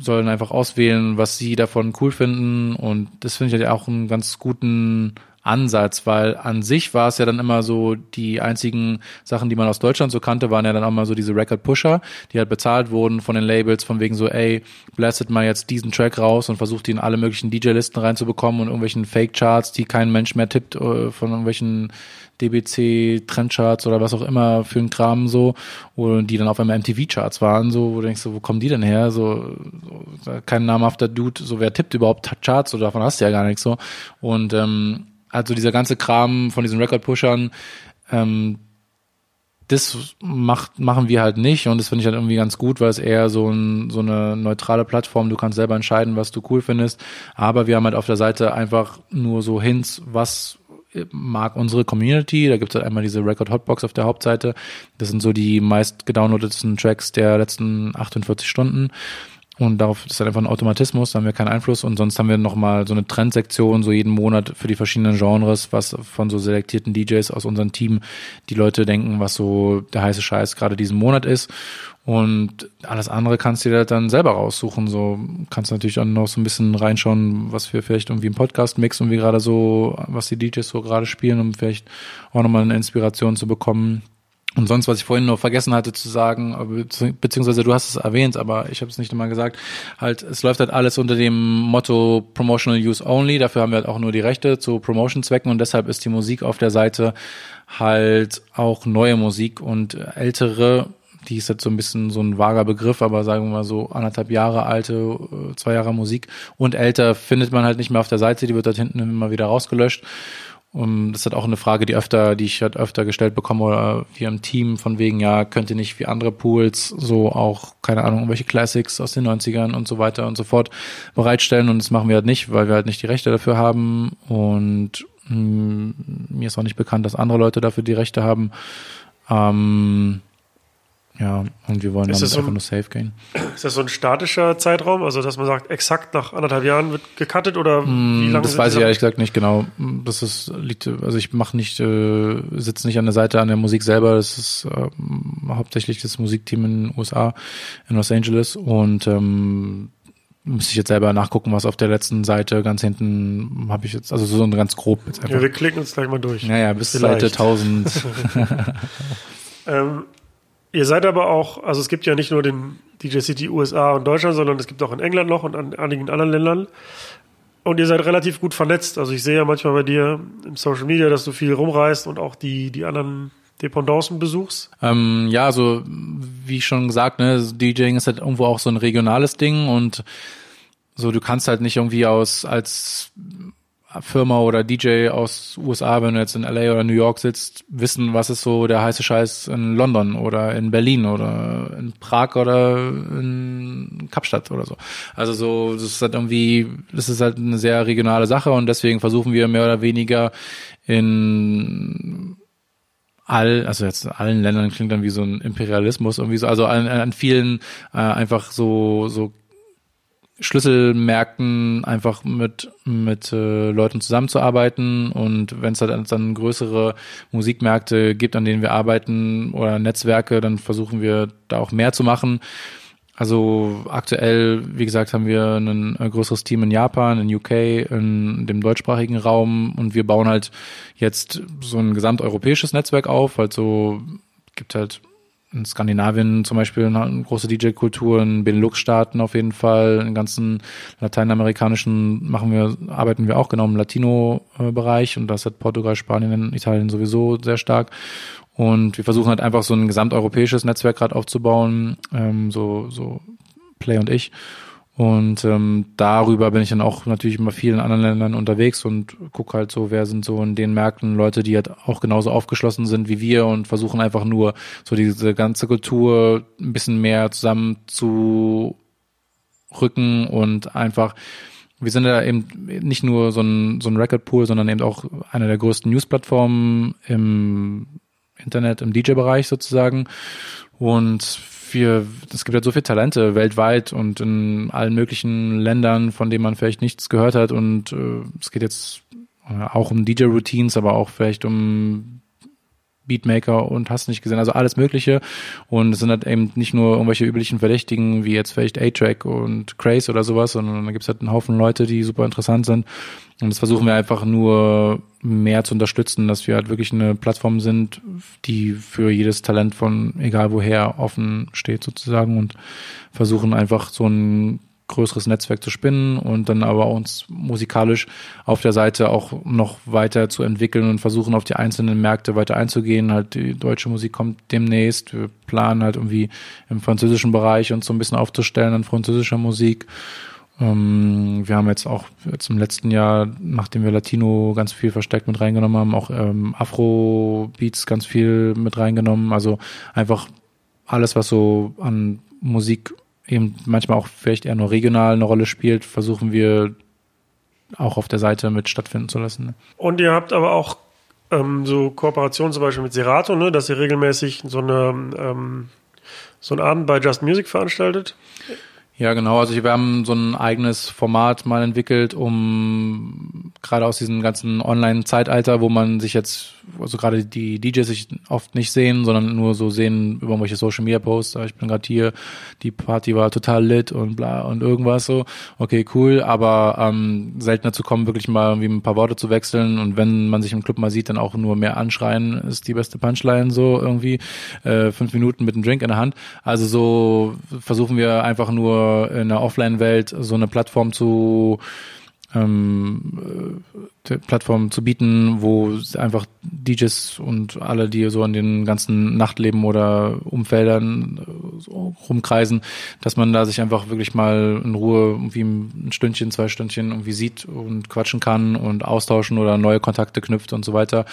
sollen einfach auswählen, was sie davon cool finden. Und das finde ich halt auch einen ganz guten Ansatz, weil an sich war es ja dann immer so, die einzigen Sachen, die man aus Deutschland so kannte, waren ja dann auch mal so diese Record Pusher, die halt bezahlt wurden von den Labels, von wegen so, ey, blastet mal jetzt diesen Track raus und versucht ihn in alle möglichen DJ-Listen reinzubekommen und irgendwelchen Fake-Charts, die kein Mensch mehr tippt, äh, von irgendwelchen DBC Trendcharts oder was auch immer für ein Kram so und die dann auf einmal MTV Charts waren so wo du denkst so wo kommen die denn her? So, so kein namhafter Dude so wer tippt überhaupt Charts so davon hast du ja gar nichts so. Und ähm, also dieser ganze Kram von diesen Record Pushern ähm, das macht, machen wir halt nicht und das finde ich halt irgendwie ganz gut, weil es eher so, ein, so eine neutrale Plattform, du kannst selber entscheiden, was du cool findest, aber wir haben halt auf der Seite einfach nur so Hints, was mag unsere Community. Da gibt es halt einmal diese Record Hotbox auf der Hauptseite. Das sind so die meist gedownloadeten Tracks der letzten 48 Stunden. Und darauf ist halt einfach ein Automatismus, da haben wir keinen Einfluss. Und sonst haben wir nochmal so eine Trendsektion, so jeden Monat für die verschiedenen Genres, was von so selektierten DJs aus unserem Team die Leute denken, was so der heiße Scheiß gerade diesen Monat ist. Und alles andere kannst du dir dann selber raussuchen. So kannst du natürlich dann noch so ein bisschen reinschauen, was wir vielleicht irgendwie im Podcast mixen und wie gerade so, was die DJs so gerade spielen, um vielleicht auch nochmal eine Inspiration zu bekommen. Und sonst, was ich vorhin noch vergessen hatte zu sagen, beziehungsweise du hast es erwähnt, aber ich habe es nicht einmal gesagt, halt, es läuft halt alles unter dem Motto Promotional Use Only. Dafür haben wir halt auch nur die Rechte zu Promotion-Zwecken und deshalb ist die Musik auf der Seite halt auch neue Musik und ältere die ist jetzt so ein bisschen so ein vager Begriff, aber sagen wir mal so anderthalb Jahre alte, äh, zwei Jahre Musik und älter findet man halt nicht mehr auf der Seite, die wird dort hinten immer wieder rausgelöscht. Und das ist halt auch eine Frage, die öfter, die ich halt öfter gestellt bekomme oder wir im Team von wegen, ja, könnt ihr nicht wie andere Pools so auch, keine Ahnung, welche Classics aus den 90ern und so weiter und so fort bereitstellen und das machen wir halt nicht, weil wir halt nicht die Rechte dafür haben und mh, mm, mir ist auch nicht bekannt, dass andere Leute dafür die Rechte haben. Ähm, ja, und wir wollen Ist damit so einfach ein- nur safe gehen. Ist das so ein statischer Zeitraum? Also, dass man sagt, exakt nach anderthalb Jahren wird gecuttet oder wie lange Das weiß ich ehrlich gesagt nicht genau. Das ist liegt, also ich mache nicht, äh, sitze nicht an der Seite an der Musik selber. Das ist ähm, hauptsächlich das Musikteam in den USA, in Los Angeles und ähm, müsste ich jetzt selber nachgucken, was auf der letzten Seite ganz hinten habe ich jetzt, also so ein ganz grob jetzt Ja, einfach. wir klicken uns gleich mal durch. Naja, bis Vielleicht. Seite 1000. Ähm, ihr seid aber auch, also es gibt ja nicht nur den DJ City USA und Deutschland, sondern es gibt auch in England noch und an einigen anderen Ländern. Und ihr seid relativ gut vernetzt. Also ich sehe ja manchmal bei dir im Social Media, dass du viel rumreist und auch die, die anderen Dependancen besuchst. Ähm, ja, also wie schon gesagt, ne, DJing ist halt irgendwo auch so ein regionales Ding und so du kannst halt nicht irgendwie aus als Firma oder DJ aus USA, wenn du jetzt in LA oder New York sitzt, wissen, was ist so der heiße Scheiß in London oder in Berlin oder in Prag oder in Kapstadt oder so. Also so, das ist halt irgendwie, das ist halt eine sehr regionale Sache und deswegen versuchen wir mehr oder weniger in all, also jetzt in allen Ländern klingt dann wie so ein Imperialismus irgendwie so, also an, an vielen äh, einfach so so Schlüsselmärkten einfach mit mit äh, Leuten zusammenzuarbeiten und wenn es halt dann größere Musikmärkte gibt, an denen wir arbeiten oder Netzwerke, dann versuchen wir da auch mehr zu machen. Also aktuell, wie gesagt, haben wir ein, ein größeres Team in Japan, in UK, in dem deutschsprachigen Raum und wir bauen halt jetzt so ein gesamteuropäisches Netzwerk auf. Also gibt halt in Skandinavien zum Beispiel eine große DJ-Kultur, in Benelux-Staaten auf jeden Fall, in ganzen lateinamerikanischen machen wir, arbeiten wir auch genau im Latino-Bereich und das hat Portugal, Spanien, Italien sowieso sehr stark. Und wir versuchen halt einfach so ein gesamteuropäisches Netzwerk gerade aufzubauen, ähm, so, so Play und ich. Und ähm, darüber bin ich dann auch natürlich immer viel in anderen Ländern unterwegs und gucke halt so, wer sind so in den Märkten Leute, die halt auch genauso aufgeschlossen sind wie wir und versuchen einfach nur so diese ganze Kultur ein bisschen mehr zusammen zu rücken und einfach wir sind ja eben nicht nur so ein, so ein Recordpool, sondern eben auch eine der größten News-Plattformen im Internet, im DJ-Bereich sozusagen. Und wir, es gibt halt so viele Talente weltweit und in allen möglichen Ländern, von denen man vielleicht nichts gehört hat. Und äh, es geht jetzt äh, auch um DJ-Routines, aber auch vielleicht um Beatmaker und hast nicht gesehen, also alles Mögliche. Und es sind halt eben nicht nur irgendwelche üblichen Verdächtigen, wie jetzt vielleicht A-Track und Craze oder sowas, sondern da gibt's halt einen Haufen Leute, die super interessant sind. Und das versuchen wir einfach nur mehr zu unterstützen, dass wir halt wirklich eine Plattform sind, die für jedes Talent von egal woher offen steht sozusagen und versuchen einfach so ein größeres Netzwerk zu spinnen und dann aber uns musikalisch auf der Seite auch noch weiter zu entwickeln und versuchen auf die einzelnen Märkte weiter einzugehen. Halt die deutsche Musik kommt demnächst. Wir planen halt irgendwie im französischen Bereich uns so ein bisschen aufzustellen an französischer Musik. Ähm, wir haben jetzt auch im letzten Jahr, nachdem wir Latino ganz viel verstärkt mit reingenommen haben, auch ähm, Afro-Beats ganz viel mit reingenommen. Also einfach alles, was so an Musik eben manchmal auch vielleicht eher nur regional eine Rolle spielt, versuchen wir auch auf der Seite mit stattfinden zu lassen. ne? Und ihr habt aber auch ähm, so Kooperationen zum Beispiel mit Serato, ne, dass ihr regelmäßig so eine ähm, so einen Abend bei Just Music veranstaltet. Ja, genau. Also wir haben so ein eigenes Format mal entwickelt, um gerade aus diesem ganzen Online-Zeitalter, wo man sich jetzt, also gerade die DJs sich oft nicht sehen, sondern nur so sehen über irgendwelche Social Media Posts. Ich bin gerade hier, die Party war total lit und bla und irgendwas so. Okay, cool, aber ähm, selten dazu kommen, wirklich mal irgendwie ein paar Worte zu wechseln und wenn man sich im Club mal sieht, dann auch nur mehr anschreien ist die beste Punchline so irgendwie. Äh, fünf Minuten mit einem Drink in der Hand. Also so versuchen wir einfach nur in der Offline-Welt so eine Plattform zu ähm, äh, Plattform zu bieten, wo einfach DJs und alle, die so an den ganzen Nachtleben oder Umfeldern äh, so rumkreisen, dass man da sich einfach wirklich mal in Ruhe irgendwie ein Stündchen, zwei Stündchen irgendwie sieht und quatschen kann und austauschen oder neue Kontakte knüpft und so weiter.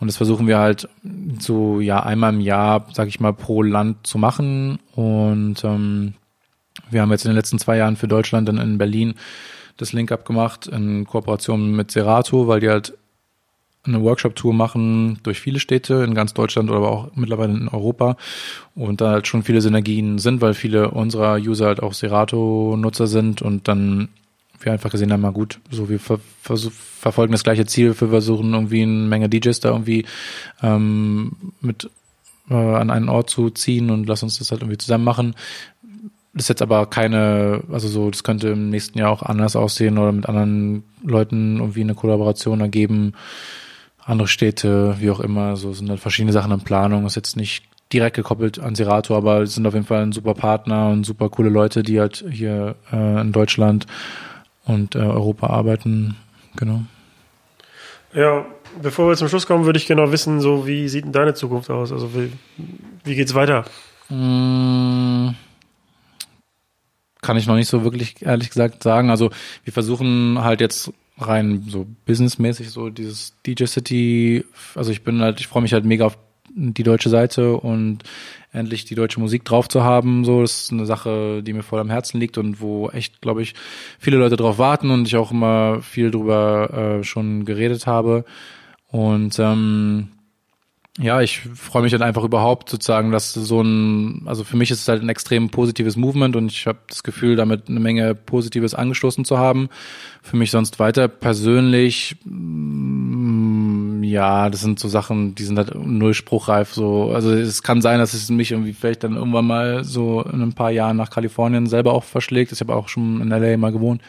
Und das versuchen wir halt so ja einmal im Jahr, sag ich mal, pro Land zu machen. Und ähm, wir haben jetzt in den letzten zwei Jahren für Deutschland dann in Berlin das Link-Up gemacht in Kooperation mit Serato, weil die halt eine Workshop-Tour machen durch viele Städte in ganz Deutschland oder aber auch mittlerweile in Europa und da halt schon viele Synergien sind, weil viele unserer User halt auch Serato-Nutzer sind und dann wir einfach gesehen haben, mal gut, so wir ver verfolgen das gleiche Ziel, wir versuchen irgendwie eine Menge DJs da irgendwie ähm, mit äh, an einen Ort zu ziehen und lass uns das halt irgendwie zusammen machen. Das ist jetzt aber keine, also so, das könnte im nächsten Jahr auch anders aussehen oder mit anderen Leuten irgendwie eine Kollaboration ergeben. Andere Städte, wie auch immer, so sind halt verschiedene Sachen in Planung. Ist jetzt nicht direkt gekoppelt an Serato, aber es sind auf jeden Fall ein super Partner und super coole Leute, die halt hier äh, in Deutschland und äh, Europa arbeiten. Genau. Ja, bevor wir zum Schluss kommen, würde ich gerne wissen, so wie sieht denn deine Zukunft aus? Also wie, wie geht's weiter? Mmh kann ich noch nicht so wirklich ehrlich gesagt sagen. Also wir versuchen halt jetzt rein so businessmäßig so dieses DJ City, also ich bin halt, ich freue mich halt mega auf die deutsche Seite und endlich die deutsche Musik drauf zu haben. So, das ist eine Sache, die mir voll am Herzen liegt und wo echt, glaube ich, viele Leute drauf warten und ich auch immer viel drüber äh, schon geredet habe. Und ähm, ja, ich freue mich halt einfach überhaupt sozusagen, dass so ein, also für mich ist es halt ein extrem positives Movement und ich habe das Gefühl, damit eine Menge Positives angestoßen zu haben. Für mich sonst weiter persönlich, mm, ja, das sind so Sachen, die sind halt null spruchreif. So, also es kann sein, dass es mich irgendwie vielleicht dann irgendwann mal so in ein paar Jahren nach Kalifornien selber auch verschlägt. Ich habe auch schon in LA mal gewohnt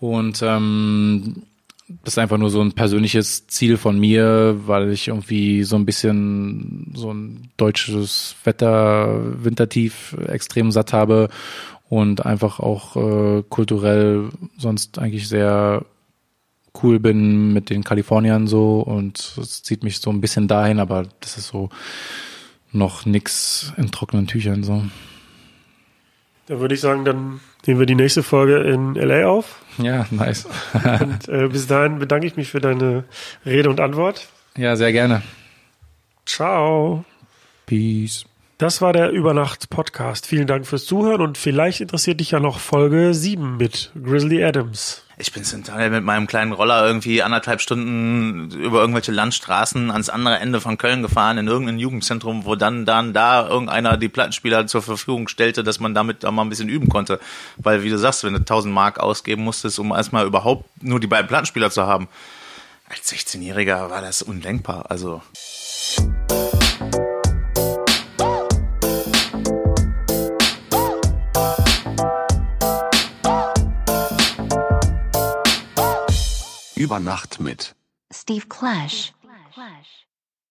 und ähm, das ist einfach nur so ein persönliches Ziel von mir, weil ich irgendwie so ein bisschen so ein deutsches Wetter, Wintertief extrem satt habe und einfach auch äh, kulturell sonst eigentlich sehr cool bin mit den Kaliforniern so und es zieht mich so ein bisschen dahin, aber das ist so noch nix in trockenen Tüchern so. Da würde ich sagen, dann nehmen wir die nächste Folge in LA auf. Ja, nice. und äh, bis dahin bedanke ich mich für deine Rede und Antwort. Ja, sehr gerne. Ciao. Peace. Das war der Übernacht-Podcast. Vielen Dank fürs Zuhören und vielleicht interessiert dich ja noch Folge 7 mit Grizzly Adams. Ich bin zum Teil mit meinem kleinen Roller irgendwie anderthalb Stunden über irgendwelche Landstraßen ans andere Ende von Köln gefahren, in irgendein Jugendzentrum, wo dann, dann da irgendeiner die Plattenspieler zur Verfügung stellte, dass man damit da mal ein bisschen üben konnte. Weil, wie du sagst, wenn du 1000 Mark ausgeben musstest, um erstmal überhaupt nur die beiden Plattenspieler zu haben, als 16-Jähriger war das undenkbar. Also. Über Nacht mit Steve Clash. Clash.